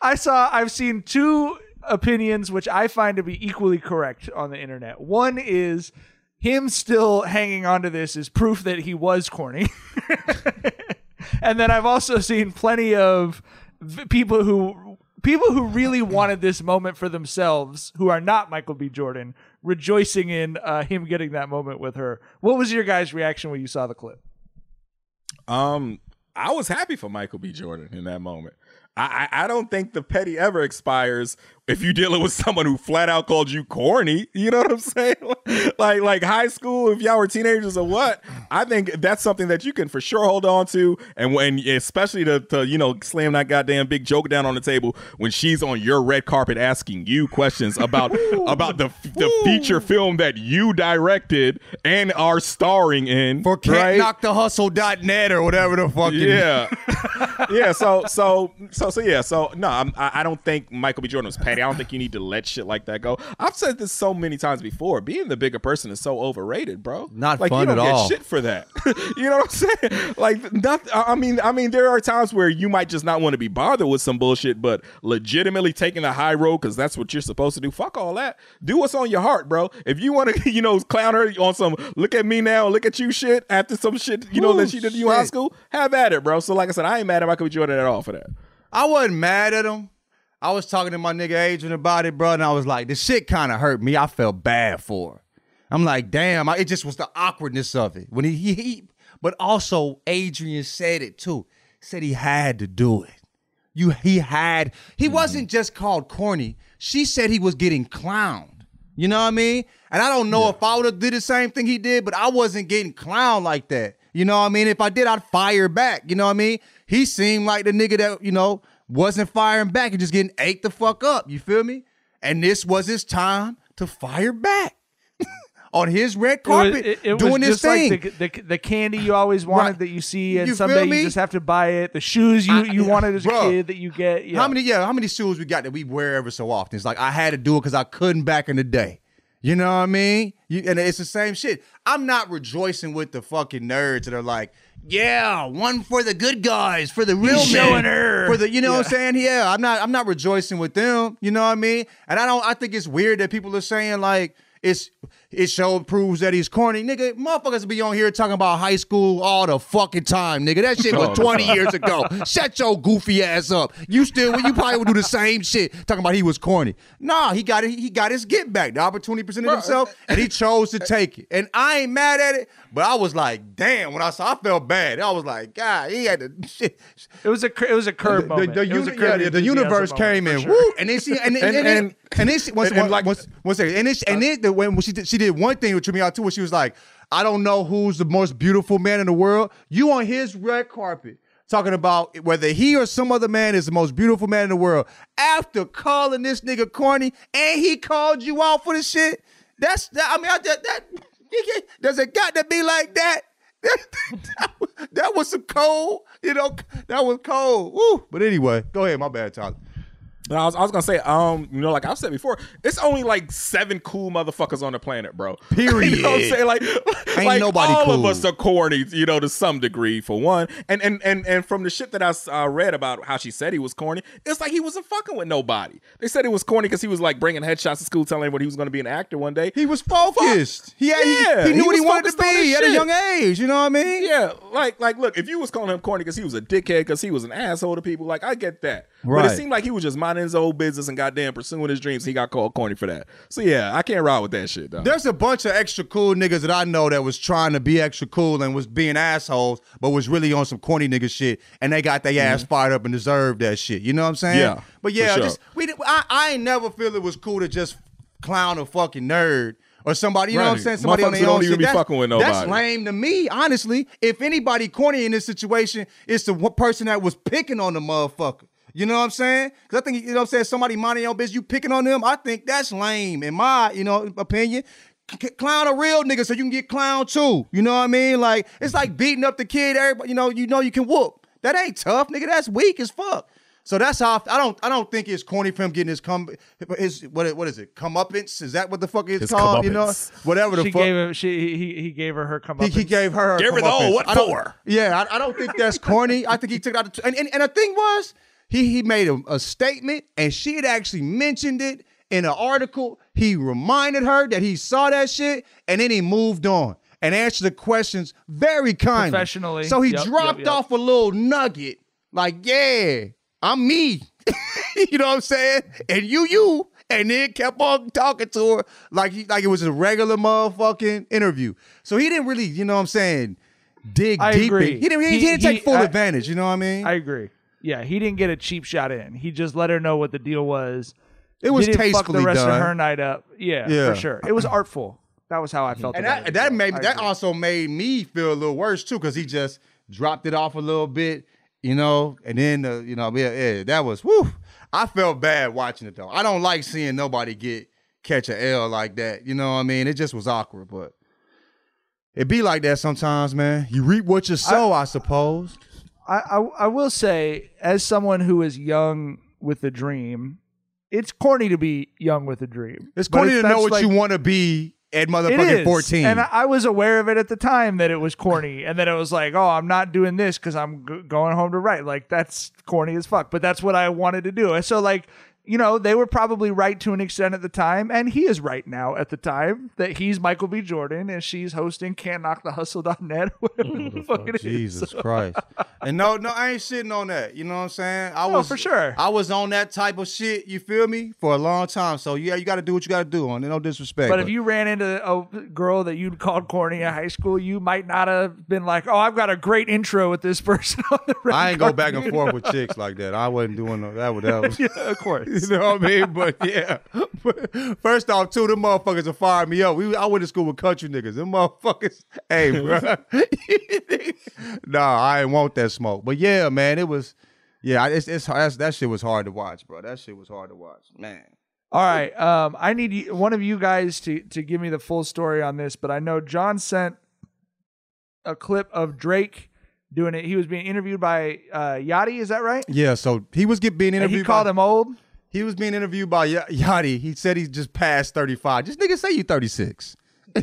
I saw. I've seen two opinions which I find to be equally correct on the internet. One is him still hanging on to this is proof that he was corny. [LAUGHS] and then I've also seen plenty of people who people who really wanted this moment for themselves who are not Michael B. Jordan rejoicing in uh, him getting that moment with her. What was your guys' reaction when you saw the clip? Um, I was happy for Michael B. Jordan in that moment. I, I I don't think the petty ever expires if you're dealing with someone who flat out called you corny. You know what I'm saying? [LAUGHS] like like high school, if y'all were teenagers or what. I think that's something that you can for sure hold on to, and when especially to, to you know slam that goddamn big joke down on the table when she's on your red carpet asking you questions about [LAUGHS] about the the feature film that you directed and are starring in For right? knock the hustle.net or whatever the fuck. Yeah, [LAUGHS] yeah. So, so, so, so, yeah. So, no, I'm, I, I don't think Michael B. Jordan was petty. I don't think you need to let shit like that go. I've said this so many times before. Being the bigger person is so overrated, bro. Not like, fun you don't at get all. Shit for that. [LAUGHS] you know what I'm saying? Like, not. I mean, I mean, there are times where you might just not want to be bothered with some bullshit, but legitimately taking the high road because that's what you're supposed to do. Fuck all that. Do what's on your heart, bro. If you want to, [LAUGHS] you know, clown her on some look at me now, look at you shit after some shit, you know, Ooh, that she did in high school, have at it, bro. So, like I said, I ain't mad at Michael. Jordan at all for that. I wasn't mad at him. I was talking to my nigga Adrian about it, bro, and I was like, the shit kind of hurt me. I felt bad for her. I'm like, damn, I, it just was the awkwardness of it. When he, he, he- but also Adrian said it too. Said he had to do it. You, he had. He mm-hmm. wasn't just called corny. She said he was getting clowned. You know what I mean? And I don't know if I would have did the same thing he did, but I wasn't getting clowned like that. You know what I mean? If I did, I'd fire back. You know what I mean? He seemed like the nigga that, you know, wasn't firing back and just getting ate the fuck up. You feel me? And this was his time to fire back [LAUGHS] on his red It was- carpet it- it doing his just like thing. the, the, the candy you always wanted Right. that you see, and You someday you just have to buy it. The shoes you, I- you wanted as a kid that you get. Yeah. How many? Yeah, how many shoes we got that we wear ever so often? It's like I had to do it because I couldn't back in the day. You know what I mean? You, and it's the same shit. I'm not rejoicing with the fucking nerds that are like, yeah, one for the good guys, for the real men, her. for the, you know what I'm saying? Yeah, I'm not, I'm not rejoicing with them. You know what I mean? And I don't, I think it's weird that people are saying like, it's it show proves that he's corny. Nigga, motherfuckers be on here talking about high school all the fucking time, nigga. That shit was All the 20 years ago. [LAUGHS] Shut your goofy ass up. You still you probably would do the same shit talking about he was corny. Nah, he got it, he got his get back. The opportunity presented himself uh, and he uh, chose to uh, take it. And I ain't mad at it, but I was like, damn, when I saw I felt bad. I was like, God, he had to [LAUGHS] shit. It was a it was a curve The, moment. the, a uni- curb yeah, the universe came in, sure. woo, and then she and and And- and, and- and, then she once, and- and once, one second, and then she, and then the, when she did, she did one thing me out too, where she was like, I don't know who's the most beautiful man in the world. You on his red carpet talking about whether he or some other man is the most beautiful man in the world after calling this nigga corny and he called you out for the shit. That's that. I mean, I, that, that [LAUGHS] does it got to be like that? [LAUGHS] that, was, that was some cold, you know. That was cold. Woo. But anyway, go ahead. My bad, Tyler. But I was, I was gonna say, um, you know, like I've said before, it's only like seven cool motherfuckers on the planet, bro. Period. [LAUGHS] you know what I'm saying? Like, Ain't like nobody all of us are corny, you know, to some degree, for one. And and and and from the shit that I uh, read about how she said he was corny, it's like he wasn't fucking with nobody. They said it was corny because he was like bringing headshots to school, telling everybody he was gonna be an actor one day. He was focused. He, had, he- Yeah, he, knew he what he wanted to be at a young age. You know what I mean? Yeah, like like look, if you was calling him corny because he was a dickhead because he was an asshole to people, like I get that. But it seemed like he was just minding his old business and goddamn pursuing his dreams. He got called corny for that. So yeah, I can't ride with that shit though. There's a bunch of extra cool niggas that I know that was trying to be extra cool and was being assholes, but was really on some corny nigga shit, and they got their ass mm-hmm. fired up and deserved that shit. You know what I'm saying? Yeah, But yeah, sure. just we. I, I ain't never feel it was cool to just clown a fucking nerd. Or somebody, you know what I'm saying? Somebody on Motherfuckers their don't own even shit. be That's- fucking with That's lame to me, honestly. If anybody corny in this situation, it's the one person that was picking on the motherfucker. You know what I'm saying? Because I think, you know what I'm saying, somebody minding your own business, you picking on them, I think that's lame, in my, you know, opinion. C- clown a real nigga so you can get clowned too. You know what I mean? Like, it's like beating up the kid, everybody, you know, you know you can whoop. That ain't tough, nigga. That's weak as fuck. So that's how I, I don't I don't think it's corny for him getting his come his what what is it comeuppance is that what the fuck it's His called you know whatever the She fuck gave him. She he, he gave her her come he, he gave her. a Give her the comeuppance. oh, what I for? Yeah, I, I don't think that's corny. I think he took it out the and, and and the thing was he he made a, a statement and she had actually mentioned it in an article. He reminded her that he saw that shit and then he moved on and answered the questions very kindly, Professionally. So he Yep, dropped yep, yep. off a little nugget like, yeah, I'm me. [LAUGHS] you know what I'm saying? And you, you. And then kept on talking to her like he, like it was a regular motherfucking interview. So he didn't really, you know what I'm saying, dig I deep. agree. in- He didn't, he, He- didn't take full I- advantage. You know what I mean? I agree. Yeah, he didn't get a cheap shot in. He just let her know what the deal was. it was Didn't fuck tastefully the rest done. of her night up. Yeah, Yeah. for sure. It was artful. That was how I felt. and about that it. that made I that agree. also made me feel a little worse too because he just dropped it off a little bit, you know, and then uh, you know, yeah, yeah, that was whew. I felt bad watching it though. I don't like seeing nobody get catch a L like that. You know what I mean? It just was awkward, but it be like that sometimes, man. You reap what you sow, I, suppose. I, I I will say, as someone who is young with a dream, it's corny to be young with a dream. It's corny to know what like- you want to be at motherfucking 14. And I, I was aware of it at the time that it was corny, and then it was like, oh, I'm not doing this because I'm g- going home to write. Like that's corny as fuck, but that's what I wanted to do. And so like. You know, they were probably right to an extent at the time, and he is right now at the time that he's Michael B. Jordan and she's hosting Can't Knock the Hustle.net, [LAUGHS] whatever the mm-hmm. fuck it is. Jesus [LAUGHS] Christ. And no, no, I ain't shitting on that. You know what I'm saying? I No, was for sure. I was on that type of shit, you feel me? For a long time. So yeah, you gotta do what you gotta do on it. No disrespect. But if you ran into a girl that you'd called corny in high school, you might not have been like, "Oh, I've got a great intro with this person." [LAUGHS] on the I ain't go back and forth with chicks like that. I wasn't doing no, that. Was, that was, yeah, of course. [LAUGHS] you know what I mean? But yeah. But first off, two, of them motherfuckers are fired me up. We I went to school with country niggas. Them motherfuckers, [LAUGHS] hey, bro. [LAUGHS] nah, I ain't want that smoke. But yeah, man, it was. Yeah, it's it's that's, that shit was hard to watch, bro. That shit was hard to watch, man. All right, um, I need you, one of you guys to to give me the full story on this, but I know John sent a clip of Drake doing it. He was being interviewed by uh, Yachty. Is that right? Yeah, so he was get being And interviewed. he called by- him old. He was being interviewed by Y- Yachty. He said he's just past 35. Just nigga say you 36. [LAUGHS]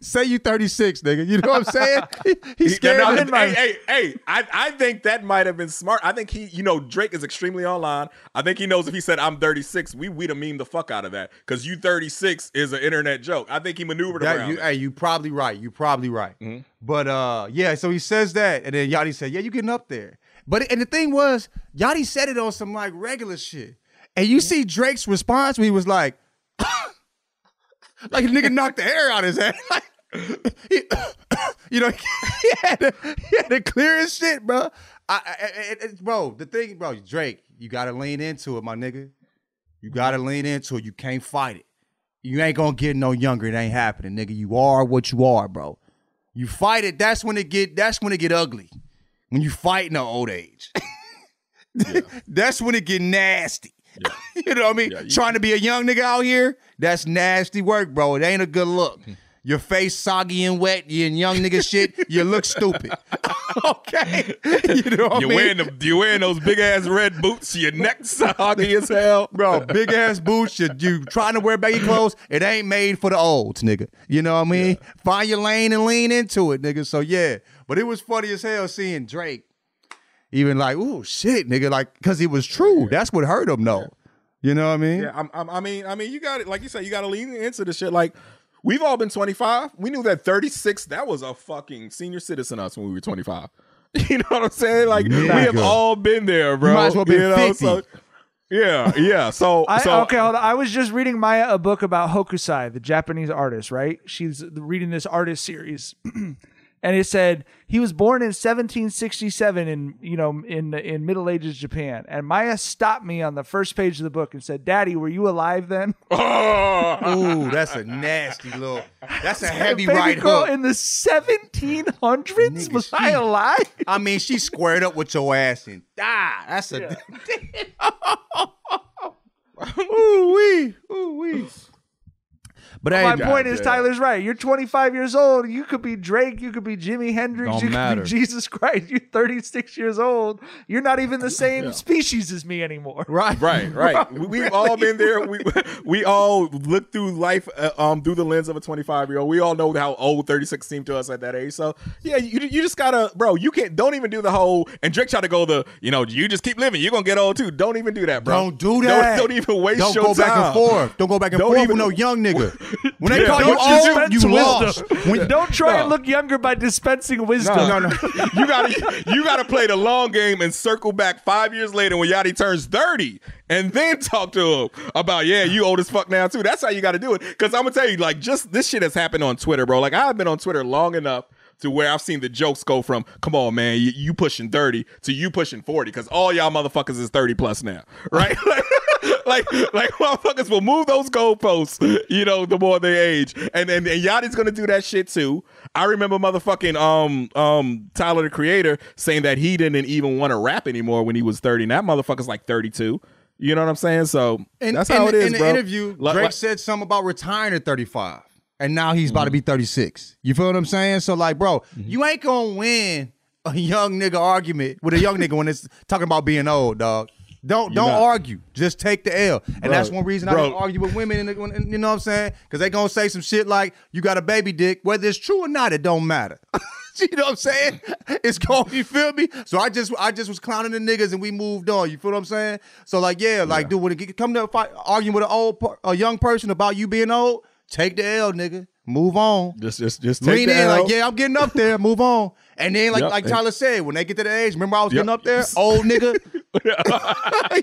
say you 36, nigga. You know what I'm saying? He, he's scared. no, no, hey, hey, hey, I, I think that might have been smart. I think he, you know, Drake is extremely online. I think he knows if he said I'm 36, we we'd have memed the fuck out of that because you 36 is an internet joke. I think he maneuvered That- around. you, hey, you probably right. You probably right. Mm-hmm. But uh, yeah. So he says that, and then Yachty said, "Yeah, you getting up there." But and the thing was, Yachty said it on some like regular shit, and you see Drake's response when he was like, [COUGHS] like a nigga knocked the air out of his head. [LAUGHS] Like, he, [COUGHS] you know, he had to, he had to clear his shit, bro. I- I- bro, the thing, bro, Drake, you gotta lean into it, my nigga. You gotta lean into it. You can't fight it. You ain't gonna get no younger. It ain't happening, nigga. You are what you are, bro. You fight it. That's when it get. That's when it get ugly. When you fight in the old age. [LAUGHS] that's when it get nasty. [LAUGHS] you know what I mean? Yeah, Trying to be a young nigga out here, that's nasty work, bro. It ain't a good look. Hmm. Your face soggy and wet, you and young nigga shit, you look stupid. [LAUGHS] okay. You know what You're I mean? wearing the, you're wearing those big ass red boots. Your neck soggy as hell, bro. Big ass boots. You, you trying to wear baggy clothes? It ain't made for the olds, nigga. You know what I mean? Find your lane and lean into it, nigga. So yeah, but it was funny as hell seeing Drake, even like, oh shit, nigga, like, cause it was true. That's what hurt him, though. You know what I mean? Yeah, I'm, I'm, I mean, I mean, you got it. Like you said, you got to lean into the shit. Like we've all been 25. We knew that 36. That was a fucking senior citizen us when we were 25. [LAUGHS] You know what I'm saying? Like we have Nigga. all been there, bro. might as well be You know, 50. so- yeah, yeah. So, [LAUGHS] I, so okay, hold on. I was just reading Maya a book about Hokusai, the Japanese artist, right? She's reading this artist series. [CLEARS THROAT] and it said he was born in 1767 in, you know, in in Middle Ages Japan. And Maya stopped me on the first page of the book and said, "Daddy, were you alive then?" [LAUGHS] Ooh, that's a nasty little. That's a heavy Baby right girl hook. in the 1700s? Nigga, was she- I alive? [LAUGHS] I mean, she squared up with your ass and ah, that's a. ooh wee, ooh wee. But hey, My point is, yeah. Tyler's right. You're 25 years old. You could be Drake. You could be Jimi Hendrix. Don't you could matter. be Jesus Christ. You're 36 years old. You're not even the same species as me anymore. right, Right, right. [LAUGHS] We, we've all been there. We [LAUGHS] we all look through life uh, um through the lens of a 25 year old. We all know how old 36 seemed to us at that age. So yeah, you you just gotta, bro. You can't. Don't even do the whole. And Drake tried to go the. You know, you just keep living. You're gonna get old too. Don't even do that, bro. Don't do that. Don't, don't even waste Don't your go back and forth. Don't go back and Don't forth even- with no young nigga. [LAUGHS] When they Yeah, call you old, you lost. When, Don't try No. and look younger by dispensing wisdom. No, no, no. [LAUGHS] you gotta you gotta play the long game and circle back five years later when Yachty turns 30 and then talk to him about yeah you old as fuck now too that's how you gotta do it because i'm gonna tell you like just this shit has happened on twitter bro like i've been on twitter long enough to where I've seen the jokes go from, come on, man, you, you pushing 30 to you pushing 40, because all y'all motherfuckers is 30 plus now, right? [LAUGHS] like, like, like motherfuckers will move those goalposts, you know, the more they age. And and, and Yachty's gonna do that shit too. I remember motherfucking um um Tyler the Creator saying that he didn't even want to rap anymore when he was 30. And that motherfucker's like 32. You know what I'm saying? So And, that's how in, it is, in the bro. interview, Drake like- said something about retiring at 35. And now he's about to be 36. You feel what I'm saying? So, like, bro, Mm-hmm. you ain't gonna win a young nigga argument with a young nigga when it's talking about being old, dog. Don't don't not. argue. Just take the L. And that's one reason I don't argue with women. The, when- you know what I'm saying? Because they gonna say some shit like, "You got a baby dick," whether it's true or not, it don't matter. [LAUGHS] you know what I'm saying? It's going. You feel me? So I just I just was clowning the niggas and we moved on. You feel what I'm saying? So like, yeah, like, dude, when it come to fight, arguing with an old a young person about you being old, take the L, nigga. Move on. just just just take Lean the in L. like, yeah, I'm getting up there. Move on. And then, like Yep. like Tyler said, when they get to the age, remember I was Yep. getting up there, old nigga. [LAUGHS]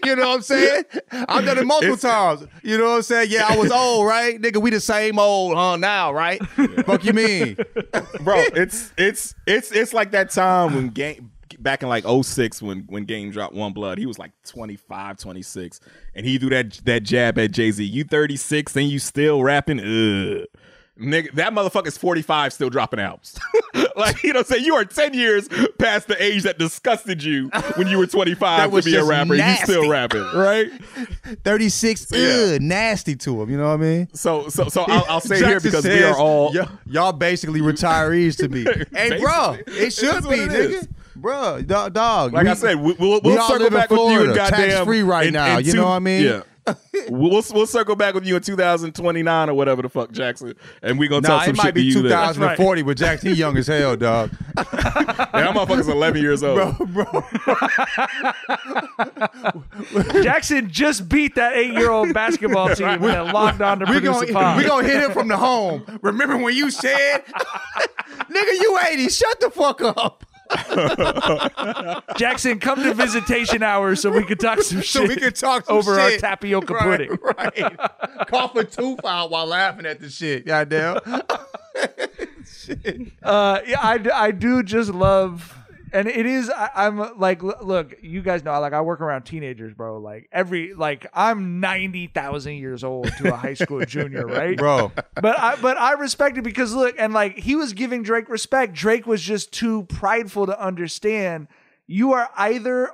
you know what I'm saying? I've done it multiple times. You know what I'm saying? Yeah, I was old, right? Nigga, we the same old, huh? Now, right? Fuck you mean? bro it's it's it's it's like that time when game back in like 06 when when game dropped one blood he was like 25 26 and he threw that that jab at jay-z you 36 and you still rapping Ugh. Nigga, that motherfucker's 45 still dropping albums. [LAUGHS] like, you know what I'm saying? You are 10 years past the age that disgusted you when you were [LAUGHS] 25 to be a rapper. You still rapping, [LAUGHS] right? 36, Yeah. ugh, nasty to him. You know what I mean? So so so I'll, I'll say here because we are all y'all basically retirees to me. hey, bro, it should be, it nigga. is. Bruh, dog. dog Like we- I said, we, we'll, we we'll all circle live in back with you in Florida, goddamn tax-free right in- now, in you know what I mean? Yeah. we'll we'll circle back with you in 2029 or whatever the fuck, Jackson, and we gonna Nah, talk some it might shit to be you then. 2040, but Jackson, he young as hell, dog. And [LAUGHS] that motherfucker's 11 years old. bro. [LAUGHS] Jackson just beat that eight-year-old basketball [LAUGHS] team and then logged on to We produce gonna, pod. we gonna hit him from the home. Remember when you said, nigga, you 80, shut the fuck up. [LAUGHS] Jackson, come to visitation hours so we could talk some [LAUGHS] So shit we could talk some over our tapioca Right, pudding. Right. [LAUGHS] Cough a tooth out while laughing at the shit. Goddamn. Uh, yeah, I, I do just love, and it is. I, I'm like, look, you guys know, like I work around teenagers, bro. Like every, like I'm ninety thousand years old to a high school junior, [LAUGHS] right, Bro. But I, but I respect it because look, and like he was giving Drake respect. Drake was just too prideful to understand. You are either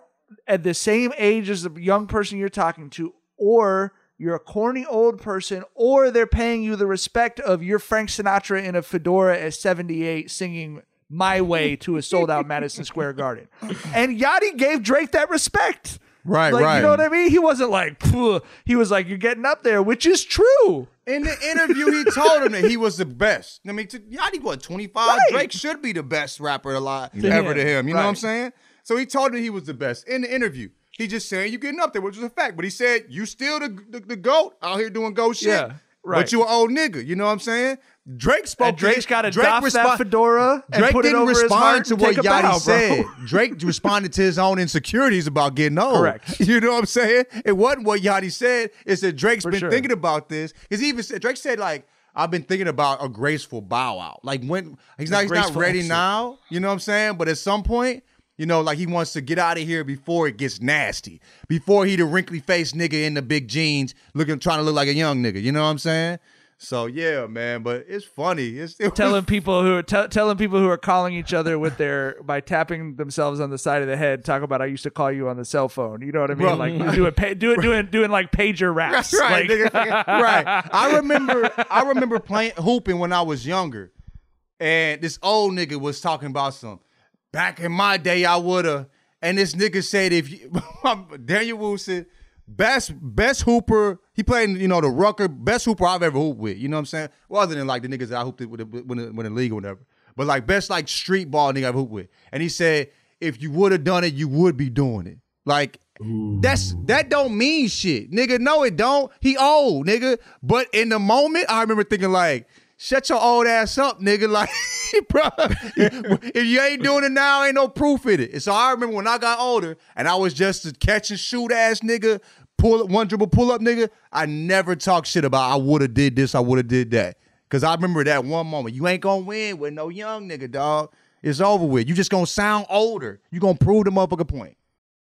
at the same age as the young person you're talking to, or you're a corny old person, or they're paying you the respect of your Frank Sinatra in a fedora at 78 singing My Way to a sold out Madison Square Garden. And Yachty gave Drake that respect. Right, like, right. You know what I mean? He wasn't like, "Phew." he was like, you're getting up there, which is true. In the interview, he told him that he was the best. I mean, to, Yachty, what, 25? Right. Drake should be the best rapper alive To ever to him. You know what I'm saying? So he told him he was the best in the interview. He just saying you're getting up there, which is a fact. But he said you still the, the, the GOAT out here doing GOAT shit. Yeah, right. But you an old nigga. You know what I'm saying? Drake spoke And Drake's got to Drake doff that fedora and Drake put didn't over respond to what Yachty bow, said. Drake [LAUGHS] responded to his own insecurities about getting old. Correct. [LAUGHS] You know what I'm saying? It wasn't what Yachty said. It's that Drake's For been sure. thinking about this. Because even said Drake said like I've been thinking about a graceful bow out. Like when he's not he's not ready exit. now. You know what I'm saying? But at some point. You know, like he wants to get out of here before it gets nasty. Before he the wrinkly faced nigga in the big jeans, looking trying to look like a young nigga. You know what I'm saying? So yeah, man. But it's funny. It's it telling people who are t- telling people who are calling each other with their by tapping themselves on the side of the head talk about I used to call you on the cell phone. You know what I mean? Bro. Like doing pa- doing doing doing like pager [LAUGHS] raps. That's right, Like- nigga. right. I [LAUGHS] remember I remember playing hooping when I was younger. And this old nigga was talking about some back in my day I woulda. And this nigga said if you [LAUGHS] Daniel said best best hooper, he played you know the Rucker, best hooper I've ever hooped with. You know what I'm saying? Well, other than like the niggas that I hooped with when in the league or whatever. But like best like street ball nigga I've hooped with. And he said if you would have done it, you would be doing it. Like that's that don't mean shit, nigga. No, it don't. He old, nigga. But in the moment, I remember thinking like, shut your old ass up, nigga. [LAUGHS] Like, bro, if you ain't doing it now, ain't no proof in it. So I remember when I got older and I was just a catch and shoot ass nigga, pull up one dribble pull up nigga. I never talk shit about I would have did this, I would have did that. Cause I remember that one moment. You ain't gonna win with no young nigga, dog. It's over with. You just gonna sound older. You gonna prove the motherfucker point.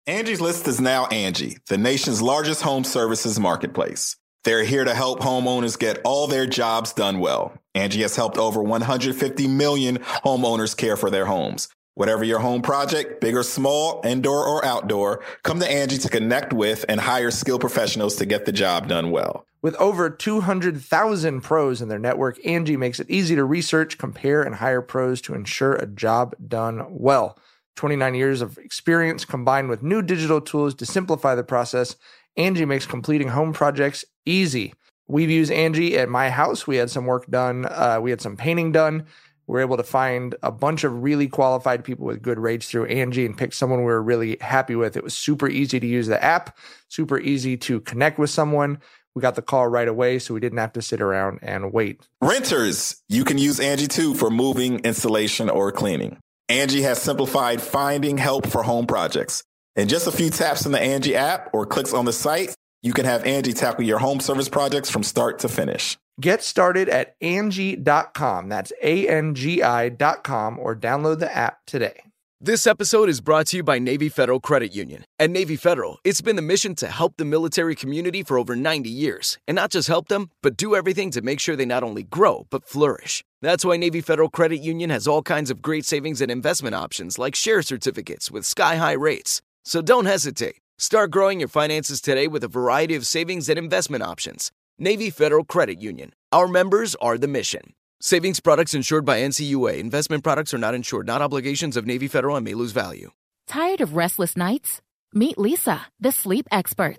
Angie's List is now Angi, the nation's largest home services marketplace. They're here to help homeowners get all their jobs done well. Angi has helped over 150 million homeowners care for their homes. Whatever your home project, big or small, indoor or outdoor, come to Angi to connect with and hire skilled professionals to get the job done well. With over 200,000 pros in their network, Angi makes it easy to research, compare, and hire pros to ensure a job done well. 29 years of experience combined with new digital tools to simplify the process, Angi makes completing home projects easy. We've used Angi at my house. We had some work done, uh, we had some painting done. We were able to find a bunch of really qualified people with good rates through Angi and pick someone we were really happy with. It was super easy to use the app, super easy to connect with someone. We got the call right away, so we didn't have to sit around and wait. Renters, you can use Angi too for moving, installation, or cleaning. Angi has simplified finding help for home projects. In just a few taps in the Angi app or clicks on the site, you can have Angi tackle your home service projects from start to finish. Get started at Angi.com. That's A-N-G-I dot com or download the app today. This episode is brought to you by Navy Federal Credit Union. At Navy Federal, it's been the mission to help the military community for over 90 years. And not just help them, but do everything to make sure they not only grow, but flourish. That's why Navy Federal Credit Union has all kinds of great savings and investment options like share certificates with sky high rates. So don't hesitate. Start growing your finances today with a variety of savings and investment options. Navy Federal Credit Union. Our members are the mission. Savings products insured by NCUA. Investment products are not insured, not obligations of Navy Federal and may lose value. Tired of restless nights? Meet Leesa, the sleep experts.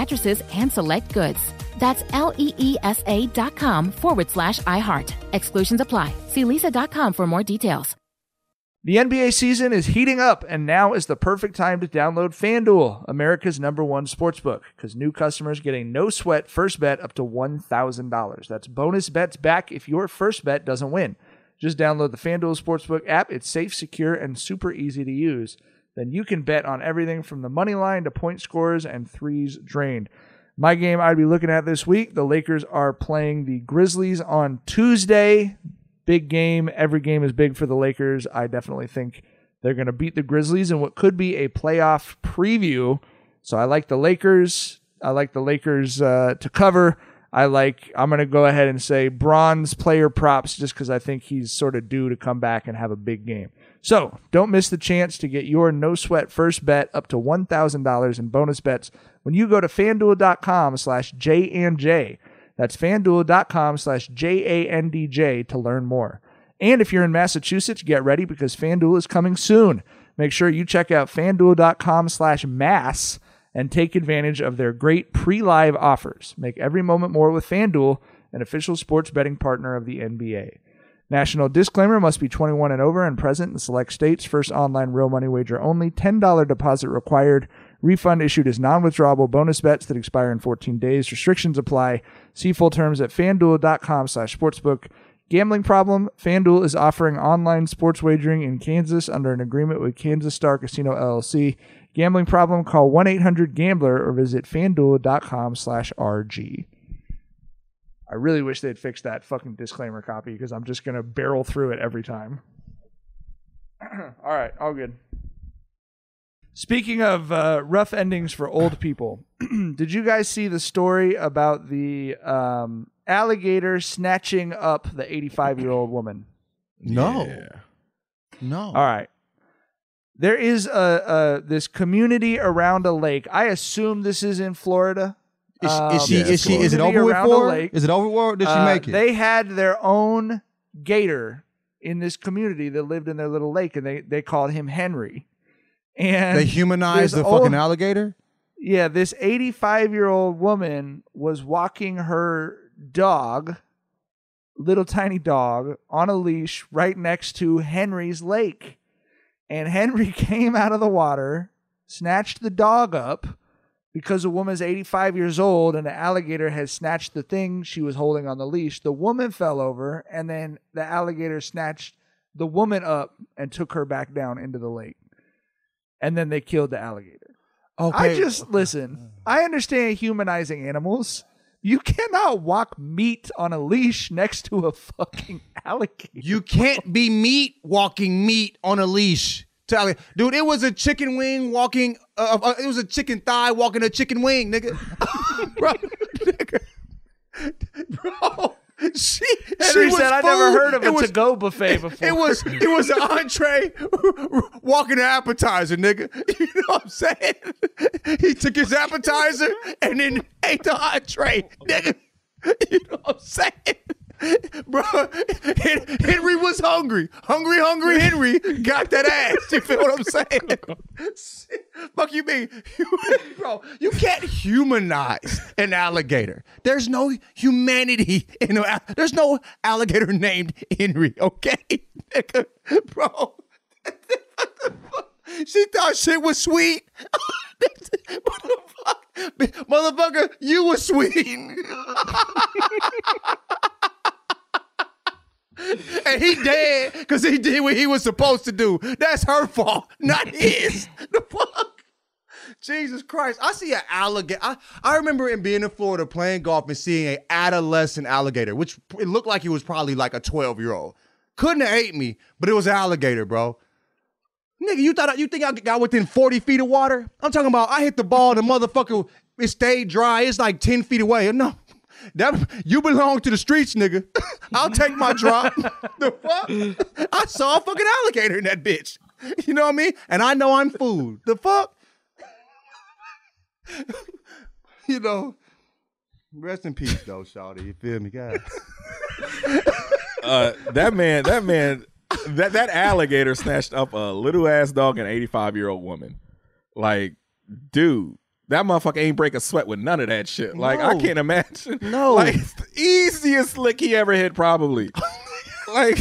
mattresses and select goods. That's L E E S A dot com forward slash iHeart. Exclusions apply. See leesa.com for more details. The NBA season is heating up, and now is the perfect time to download FanDuel, America's number one sportsbook, because new customers get a no sweat first bet up to $1,000. That's bonus bets back if your first bet doesn't win. Just download the FanDuel Sportsbook app. It's safe, secure, and super easy to use. Then you can bet on everything from the money line to point scores and threes drained. My game I'd be looking at this week the Lakers are playing the Grizzlies on Tuesday big game. Every game is big for the Lakers. I definitely think they're going to beat the Grizzlies in what could be a playoff preview. So I like the Lakers. I like the Lakers uh, to cover. I like. I'm going to go ahead and say Bron's player props just because I think he's sort of due to come back and have a big game. So don't miss the chance to get your no sweat first bet up to one thousand dollars in bonus bets when you go to FanDuel.com/slash. That's fanduel.com slash J A N D J to learn more. And if you're in Massachusetts, get ready because FanDuel is coming soon. Make sure you check out fanduel.com slash mass and take advantage of their great pre-live offers. Make every moment more with FanDuel, an official sports betting partner of the NBA. National disclaimer must be 21 and over and present in select states. First online real money wager only. $10 deposit required. Refund issued as non-withdrawable bonus bets that expire in 14 days. Restrictions apply. See full terms at fanduel.com slash sportsbook. Gambling problem? FanDuel is offering online sports wagering in Kansas under an agreement with Kansas Star Casino LLC. Gambling problem? Call 1-800-GAMBLER or visit fanduel.com slash RG. I really wish they'd fix that fucking disclaimer copy because I'm just going to barrel through it every time. [CLEARS THROAT] all right, all good. Speaking of uh, rough endings for old people, [CLEARS THROAT] did you guys see the story about the um, alligator snatching up the 85 year old woman? No. No. All right. There is a, a this community around a lake. I assume this is in Florida. Is, Um, is she? yeah, Is she? Is it community over with for? Is it over with? Did she Uh, make it? They had their own gator in this community that lived in their little lake, and they they called him Henry. And They humanized this the fucking alligator. Yeah, this 85 year old woman was walking her dog, little tiny dog, on a leash right next to Henry's lake. And Henry [LAUGHS] came out of the water, snatched the dog up because the woman's 85 years old and the alligator had snatched the thing she was holding on the leash. The woman fell over, and then the alligator snatched the woman up and took her back down into the lake. And then they killed the alligator. Okay. I just listen. Mm. I understand humanizing animals. You cannot walk meat on a leash next to a fucking [LAUGHS] alligator. You can't be meat walking meat on a leash. Dude, it was a chicken wing walking. Uh, uh, it was a chicken thigh walking a chicken wing, nigga. [LAUGHS] bro, [LAUGHS] nigga. bro, she, Henry she said, "I never heard of It a was- to-go buffet before." It was it was an entree walking an appetizer, nigga. [LAUGHS] You know what I'm saying? He took his appetizer and then ate the entree, nigga. [LAUGHS] You know what I'm saying? [LAUGHS] Bro, Henry was hungry. Hungry, hungry Henry got that ass. You feel what I'm saying? [LAUGHS] Fuck you mean? Bro, you can't humanize an alligator. There's no humanity in a, there's no alligator named Henry, okay? Bro. [LAUGHS] She thought shit was sweet. Motherfucker, motherfucker, you was sweet. [LAUGHS] and he dead because he did what he was supposed to do. That's her fault, [LAUGHS] not his. [LAUGHS] the fuck? Jesus Christ. I see an alligator. I, I remember in being in Florida playing golf and seeing an adolescent alligator, which it looked like he was probably like a 12 year old. Couldn't have ate me, but it was an alligator, bro. Nigga, you thought you think I got within 40 feet of water? I'm talking about I hit the ball, the motherfucker, it stayed dry. It's like 10 feet away. No. That you belong to the streets, nigga. [LAUGHS] I'll take my drop. [LAUGHS] the fuck? I saw a fucking alligator in that bitch. You know what I mean? And I know I'm food. The fuck? you know. Rest in peace, though, Shawty. You feel me, guys? [LAUGHS] uh, that man, that man, that that alligator snatched up a little ass dog and an 85 year old woman. Like, dude, that motherfucker ain't break a sweat with none of that shit. Like, I can't imagine. [LAUGHS] No. Like, the easiest lick he ever hit, probably. [LAUGHS] like,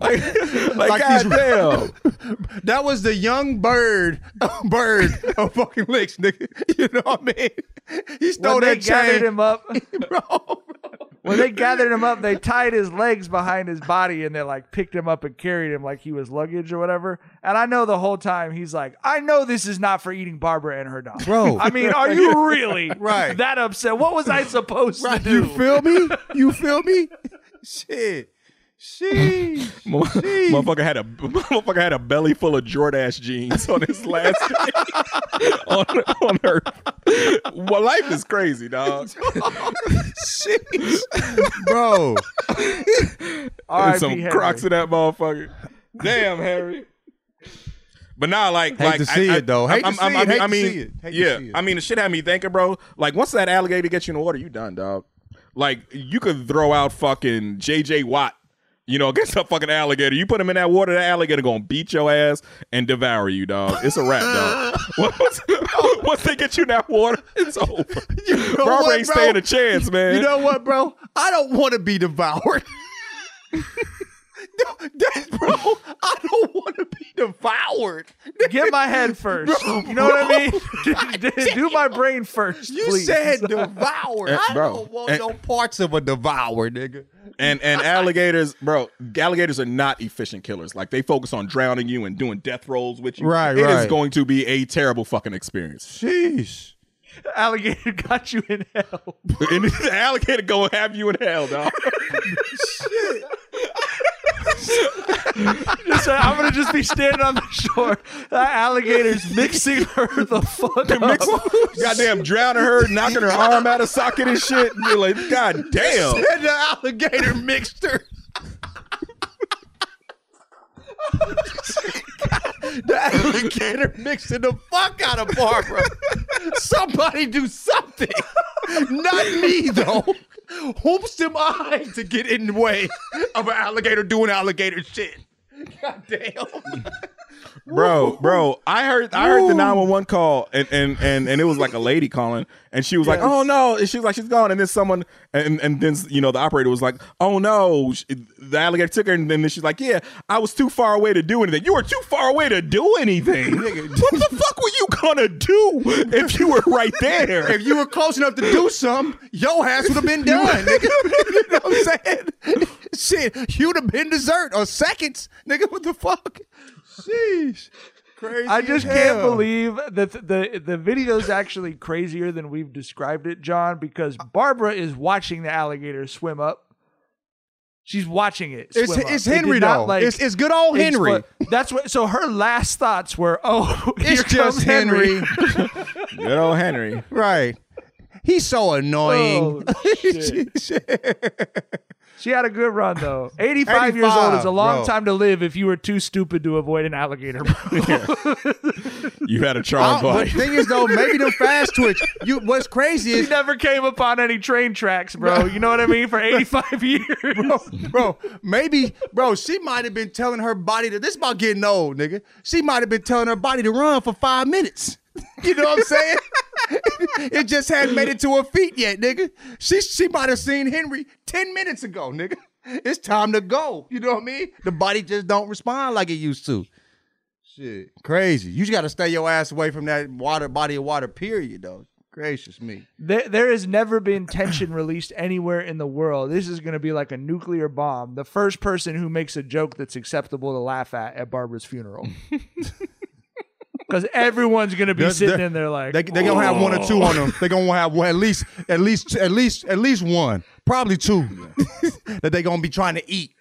like, like, Like goddamn. [LAUGHS] That was the young bird, bird of fucking licks, nigga. You know what I mean? He stole when they that gathered chain. him up, bro. When they gathered him up, they tied his legs behind his body and they like picked him up and carried him like he was luggage or whatever. And I know the whole time he's like, I know this is not for eating Barbara and her dog. Bro. I mean, are you [LAUGHS] really Right. that upset? What was I supposed Right, to do? you feel me? You feel me? [LAUGHS] Shit. Sheesh. Mo- Motherfucker had a [LAUGHS] motherfucker had a belly full of Jordache jeans on his last day [LAUGHS] on, on Earth. Well, life is crazy, dog. Sheesh. Bro. And some Henry. Crocs in that motherfucker. Damn, Harry. But now, like, Hate like to see it, though. Hate to see it. I mean, Hate I to see it. Hate to yeah. see it. I mean, the shit had me thinking, bro. Like, once that alligator gets you in the water, you done, dog. Like, you could throw out fucking J.J. Watt, you know, [LAUGHS] against a fucking alligator. You put him in that water, that alligator gonna beat your ass and devour you, dog. It's a wrap, dog. [LAUGHS] once, [LAUGHS] once they get you in that water, it's over. You know Barbara what, ain't bro? staying a chance, man. You know what, bro? I don't want to be devoured. No, [LAUGHS] that- bro, I don't want to be devoured. Get my head [LAUGHS] first. you know what I mean? [LAUGHS] Do my brain first. You please. said devoured. Eh, I bro, don't want eh. no parts of a devour, nigga. And and alligators, bro, alligators are not efficient killers. Like they focus on drowning you and doing death rolls with you. Right, It is right. going to be a terrible fucking experience. Sheesh. Alligator got you in hell. and the alligator gonna have you in hell, dog. Just, I'm gonna just be standing on the shore. That alligator's mixing her the fuck up. Goddamn drowning her, knocking her arm out of socket and shit. You're like, god damn. And the alligator mixed her. [LAUGHS] the alligator mixing the fuck out of Barbara. Somebody do something. Not me, though. Whoops am I to get in the way of an alligator doing alligator shit? God damn. Bro, bro, I heard I heard the 911 call and, and and and it was like a lady calling and she was like, "Oh no." And she was like, "She's gone." And then someone and and then you know the operator was like, "Oh no." She- The alligator took her and then she's like, "Yeah, I was too far away to do anything." You were too far away to do anything. [LAUGHS] what the fuck were you gonna do if you were right there? If you were close enough to do something, your ass would have been done, [LAUGHS] nigga. [LAUGHS] you know what I'm saying? Shit, you'd have been dessert or seconds, nigga. What the fuck? Sheesh. Crazy. I just can't believe that the, the the video's actually crazier than we've described it, John, because Barbara is watching the alligator swim up. She's watching it. It's- up. it's Henry, not, though. like, It's- it's good old Henry. expl- That's what. So her last thoughts were, "Oh, [LAUGHS] here It's just comes Henry." Henry. [LAUGHS] Good old Henry. right. He's so annoying. Oh, [LAUGHS] shit. She had a good run though. [LAUGHS] 85, years old is a long bro. time to live if you were too stupid to avoid an alligator. [LAUGHS] You had a [LAUGHS] charm Oh, the thing is though, maybe the fast twitch. You what's crazy is never came upon any train tracks, bro. You know what I mean? For 85 years. bro, bro, maybe, bro, she might have been telling her body to this about getting old, nigga. She might have been telling her body to run for five minutes. You know what I'm saying? It just hadn't made it to her feet yet, nigga. She she might have seen Henry 10 minutes ago, nigga. It's time to go. You know what I mean? The body just don't respond like it used to. Shit. Crazy. You just gotta stay your ass away from that water, body of water, period, though. gracious me. There, there has never been tension released anywhere in the world. This is going to be like a nuclear bomb. The first person who makes a joke that's acceptable to laugh at at Barbara's funeral. [LAUGHS] Because everyone's going to be They're- sitting they're- in there like, They they gonna have one or two on them. They gonna have one, at least at least at least at least one, probably two [LAUGHS] that they gonna be trying to eat.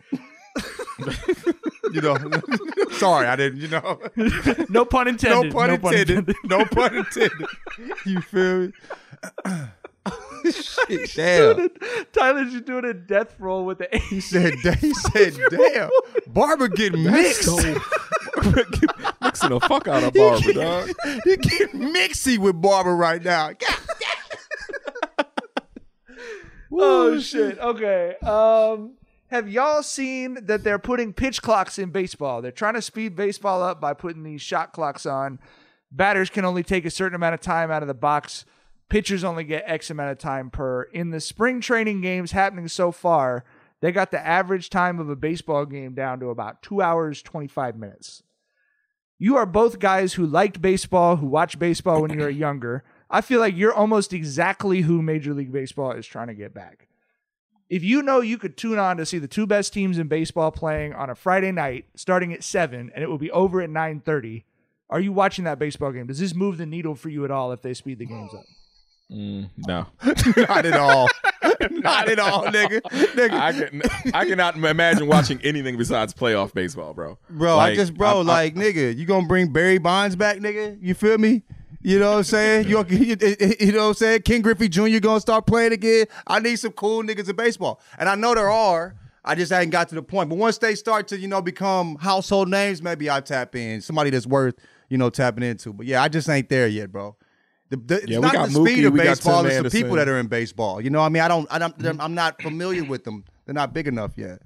you know, [LAUGHS] sorry, I didn't. You know, no pun intended. no pun intended. [LAUGHS] No pun intended. You feel me? Shit, damn. Tyler's just doing a death roll with the He said, he said, damn, Barbara getting mixed. [LAUGHS] Mixing the fuck out of Barbara, dog. He get mixy with Barbara right now. [LAUGHS] God oh shit. Okay. Um have y'all seen that they're putting pitch clocks in baseball? They're trying to speed baseball up by putting these shot clocks on. Batters can only take a certain amount of time out of the box. Pitchers only get X amount of time per. In the spring training games happening so far, they got the average time of a baseball game down to about 2 hours 25 minutes. You are both guys who liked baseball, who watched baseball when you were younger. I feel like you're almost exactly who Major League Baseball is trying to get back. If you know you could tune on to see the two best teams in baseball playing on a Friday night starting at 7 and it will be over at 9:30, are you watching that baseball game? Does this move the needle for you at all if they speed the games up? Mm, no, [LAUGHS] Not at all. [LAUGHS] Not at all, nigga. Nigga. I can I cannot imagine watching anything besides playoff baseball, bro. Bro, I just, bro, I'm- like, nigga, you gonna bring Barry Bonds back, nigga? You feel me? You know what I'm saying? You, [LAUGHS] you, you know what I'm saying? Ken Griffey Jr. gonna start playing again. I need some cool niggas in baseball, and I know there are. I just hadn't got to the point. But once they start to, you know, become household names, maybe I tap in somebody that's worth, you know, tapping into. But yeah, I just ain't there yet, bro. The, the, it's Yeah, not the speed Mookie, of baseball; it's the people that are in baseball. You know, what I mean, I don't, I don't, I'm not familiar with them. They're not big enough yet.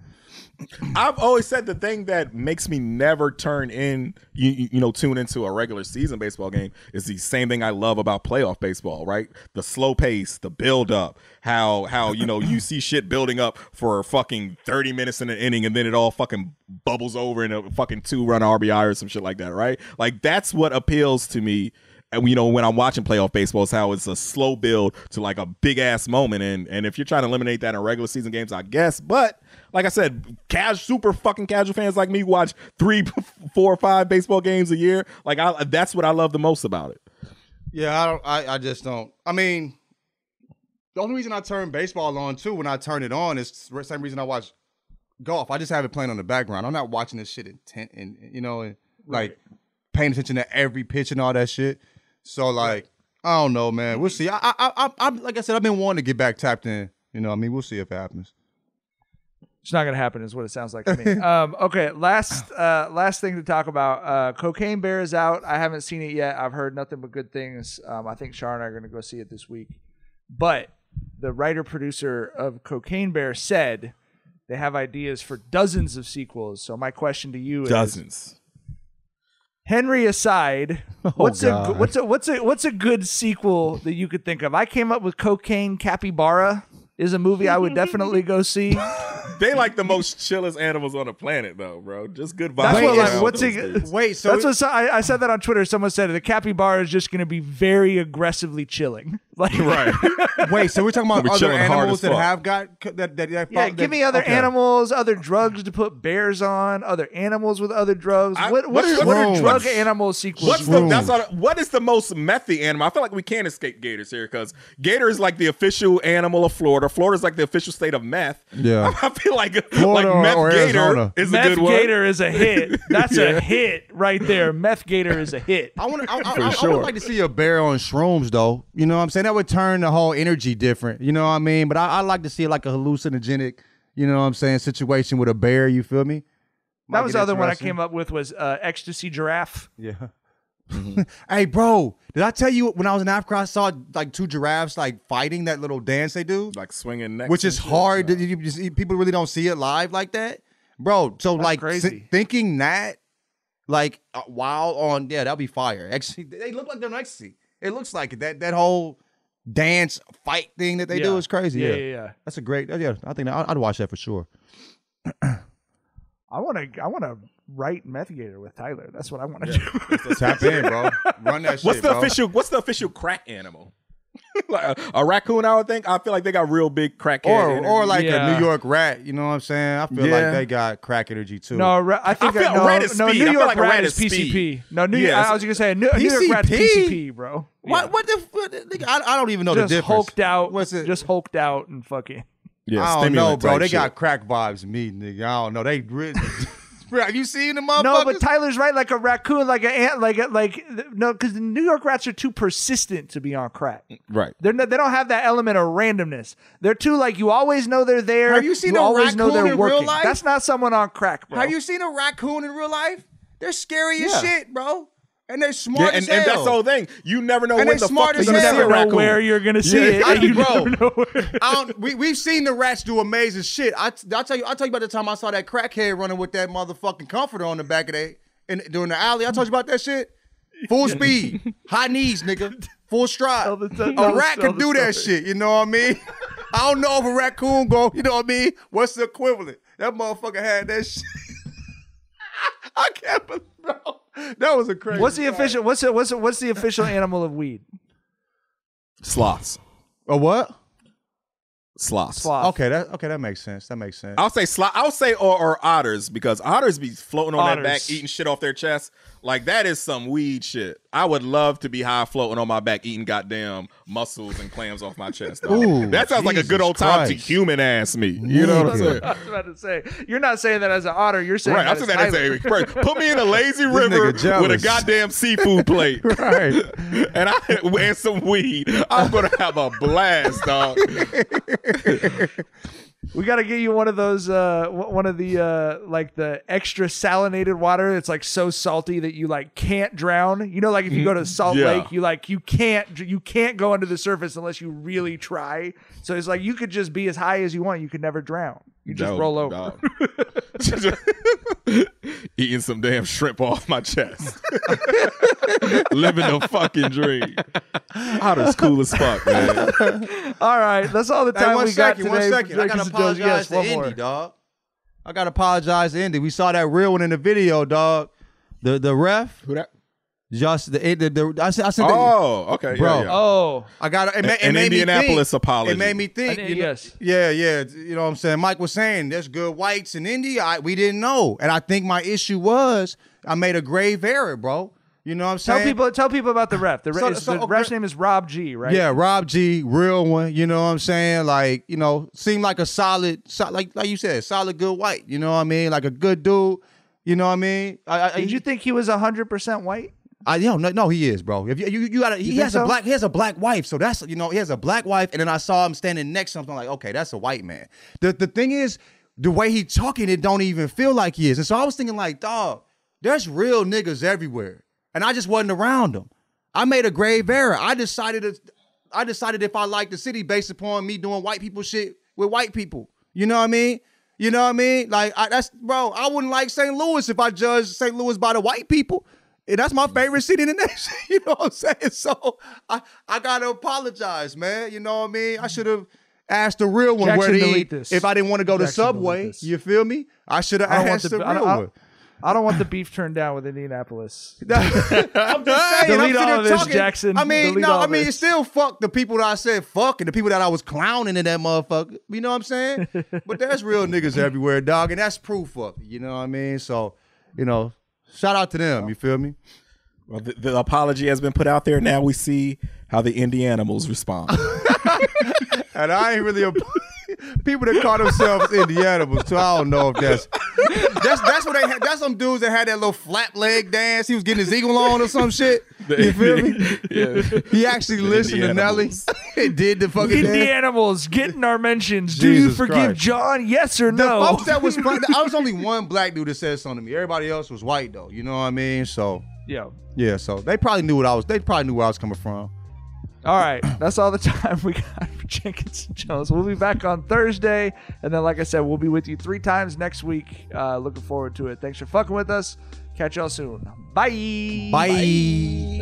I've always said the thing that makes me never turn in, you, you you know, tune into a regular season baseball game is the same thing I love about playoff baseball, right? The slow pace, the build up, how how you know you see shit building up for fucking thirty minutes in an inning, and then it all fucking bubbles over in a fucking two run RBI or some shit like that, right? Like that's what appeals to me. And you know, when I'm watching playoff baseball, is how it's a slow build to like a big ass moment, and and if you're trying to eliminate that in regular season games, I guess. But like I said, cash super fucking casual fans like me watch three, [LAUGHS] four, or five baseball games a year. Like I, that's what I love the most about it. Yeah, I don't. I, I just don't. I mean, the only reason I turn baseball on too when I turn it on is the same reason I watch golf. I just have it playing on the background. I'm not watching this shit intent and you know and like paying attention to every pitch and all that shit. So like, I don't know, man. We'll see. I, I, I, I, like I said, I've been wanting to get back tapped in. You know, I mean, we'll see if it happens. It's not gonna happen, is what it sounds like to me. [LAUGHS] um, okay, last uh, last thing to talk about. Uh, Cocaine Bear is out. I haven't seen it yet. I've heard nothing but good things. Um, I think Char and I are gonna go see it this week. But the writer producer of Cocaine Bear said they have ideas for dozens of sequels. So my question to you is Dozens. Henry aside, [LAUGHS] oh, what's a what's a what's a what's a good sequel that you could think of? I came up with Cocaine Capybara is a movie I would definitely go see. [LAUGHS] [LAUGHS] They like the most chillest animals on the planet, though, bro. Just good vibes. That's what like what's those it? Wait, so that's what I, I said that on Twitter. Someone said the capybara is just going to be very aggressively chilling. [LAUGHS] Like right? [LAUGHS] wait, so we're talking about We'll be other animals that have got that that, that Yeah, that- give me other okay. animals, other drugs to put bears on, other animals with other drugs. I- what what what's- are, what are what's- drug animal sequels? What's the that's all, what is the most methy animal? I feel like we can't escape gators here because gator is like the official animal of Florida. Florida is like the official state of meth. Yeah. I feel like Florida like or- meth or gator Arizona. is a Meth good one. Gator is a hit. That's a [LAUGHS] hit right there. Meth Gator is a hit. I want to. I, I, For I, I would like to see a bear on shrooms, though. You know what I'm saying? That would turn the whole energy different. You know what I mean? But I, I like to see like a hallucinogenic, you know what I'm saying, situation with a bear. You feel me? That was the other one I came up with was uh, ecstasy giraffe. Yeah. [LAUGHS] hey, bro, did I tell you when I was in Africa, I saw like two giraffes like fighting that little dance they do, Like swinging necks, which and is shit. hard. to- you just- people really don't see it live like that, bro. So like crazy. si- thinking that, like uh, while on, yeah, that'll be fire. Actually, they look like they're on ecstasy. It looks like it. That that whole dance fight thing that they do is crazy. Yeah, Yeah, yeah, yeah. That's a great. Yeah, I think I'd, I'd watch that for sure. [CLEARS THROAT] I want to. I want to write Meth Gator with Tyler. That's what I want to do. Tap in, bro. Run that [LAUGHS] shit. What's the bro. official? What's the official crack animal? [LAUGHS] like a, a raccoon, I would think. I feel like they got real big crack. Or energy. or like Yeah. a New York rat. You know what I'm saying? I feel Yeah. like they got crack energy too. No, ra- I think I feel no, rat is no, speed. New I York like rat, rat is is PCP. speed. No, New Yeah, I was gonna say New, New York rat's PCP? PCP, bro. What? Yeah. What the? What, I, I don't even know just the difference. hulked out. What's it? Just hulked out and fucking. Yeah, I don't know, bro. They shit. got crack vibes. Me, nigga. I don't know. They really. [LAUGHS] Bro, Have you seen the motherfuckers? No, but Tyler's right. Like a raccoon, like an ant, like a, like no, because the New York rats are too persistent to be on crack. right. They're no, they don't have that element of randomness. They're too like you always know they're there. Have you seen a always know raccoon they're in real life? That's not someone on crack, bro. Have you seen a raccoon in real life? They're scary as Yeah. shit, bro. And they're Yeah, smart and, as and hell. that's the whole thing. You never know And when they the smart fuck as you're you gonna see never a know raccoon. where you're gonna see Yeah. it. I, you bro, never know where- I don't, we we've seen the rats do amazing shit. I I tell you, I tell you about the time I saw that crackhead running with that motherfucking comforter on the back of they in during the alley. I told you about that shit. Full speed, high knees, nigga, full stride. Tell the- tell a rat can do that shit. You know what I mean? [LAUGHS] I don't know if a raccoon go. You know what I mean? What's the equivalent? That motherfucker had that shit. I can't believe, bro. That was a crazy. What's the sight. official? What's the, what's the, what's the official animal of weed? Sloths. A what? Sloths. Sloth. Okay, that okay, that makes sense. That makes sense. I'll say sloth. I'll say or, or otters because otters be floating on Otters. that back, eating shit off their chest. Like that is some weed shit. I would love to be high floating on my back, eating goddamn mussels and clams off my chest. Ooh, that sounds like a good Jesus old time to human ass me. You know what I'm saying? [LAUGHS] I was about to say. You're not saying that as an otter. You're saying Right, I'm that saying that as a expression. Put me in a lazy [LAUGHS] river with a goddamn seafood plate, [LAUGHS] right. and I and some weed. I'm gonna have a blast, dog. We got to get you one of those, uh, one of the uh, like the extra salinated water. It's like so salty that you like can't drown. You know, like if you go to Salt Yeah. Lake, you like you can't you can't go under the surface unless you really try. So it's like you could just be as high as you want. You could never drown. You just Dope, roll over. dog. [LAUGHS] [LAUGHS] Eating some damn shrimp off my chest. [LAUGHS] [LAUGHS] Living the fucking dream. Otter's cool as fuck, man. [LAUGHS] All right, that's all the time one we got today. one for second. I gotta apologize Yes, to Indy, more. dog. I gotta apologize to Indy. We saw that real one in the video, dog. The the ref, Who that? just the, the, the I said I said Oh, okay. Bro. Yeah, yeah. Oh, I got it. ma- It An made me Indianapolis think. apology. It made me think. An- you know- yes. Yeah, yeah. You know what I'm saying? Mike was saying there's good whites in India. I, we didn't know, and I think my issue was I made a grave error, bro. You know what I'm saying? tell people tell people about the ref. The, [LAUGHS] So- so, the okay. ref's name is Rob G. Right? Yeah, Rob G, real one. You know what I'm saying? Like, you know, seemed like a solid, so, like like you said, solid good white. You know what I mean? Like a good dude. You know what I mean? I, I, Did you think he was hundred percent white? I yo, no, no, he is, bro. If you you, you gotta, he think has so? a black, he has a black wife, so that's you know, he has a black wife, and then I saw him standing next to him. I'm like, okay, that's a white man. The the thing is, the way he talking, it don't even feel like he is. And so I was thinking, like, dog, there's real niggas everywhere, and I just wasn't around them. I made a grave error. I decided to, I decided if I liked the city based upon me doing white people shit with white people. You know what I mean? You know what I mean? Like I, that's bro. I wouldn't like St. Louis if I judged St. Louis by the white people. And that's my favorite city in the [LAUGHS] nation. You know what I'm saying? So I, I gotta apologize, man. You know what I mean? I should have asked the real one where Jackson, to eat. this. If I didn't want to go to Jackson, Subway, you feel me? I should have I asked the, the, I, real don't, I, one. Don't, I don't want the beef turned down with Indianapolis. [LAUGHS] I'm just saying. I'm Delete all here of this, talking. Jackson. I mean, Delete no, all I mean, this. still fuck the people that I said fuck and the people that I was clowning in that motherfucker. You know what I'm saying? [LAUGHS] but there's real niggas everywhere, dog, and that's proof of it. You know what I mean? So, you know, shout out to them. You feel me? Well, the, the apology has been put out there. Now we see how the Indianimals respond. [LAUGHS] And I ain't really a people that call themselves Indianimals too. I don't know if that's that's that's what they had. That's some dudes that had that little flap leg dance. He was getting his eagle on or some shit. You feel me? [LAUGHS] yeah. He actually listened to Nelly. Indianimals. [LAUGHS] did the fucking dance. Indianimals getting our mentions. Do you Jesus forgive Christ. John? Yes or The no? folks that was [LAUGHS] playing, I was only one black dude that said something to me. Everybody else was white though. You know what I mean? So yeah. yeah, so they probably knew what I was. They probably knew where I was coming from. All right, that's all the time we got for Jenkins and Jones. We'll be back on Thursday, and then, like I said, we'll be with you three times next week. Uh, looking forward to it. Thanks for fucking with us. Catch y'all soon. Bye. Bye.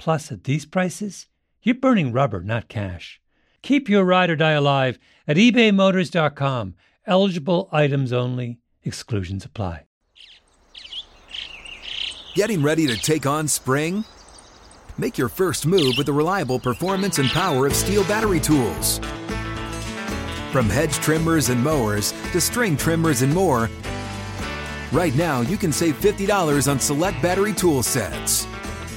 Plus, at these prices, you're burning rubber, not cash. Keep your ride or die alive at ebaymotors.com. Eligible items only, exclusions apply. Getting ready to take on spring? Make your first move with the reliable performance and power of STIHL battery tools. From hedge trimmers and mowers to string trimmers and more, right now you can save $50 on select battery tool sets.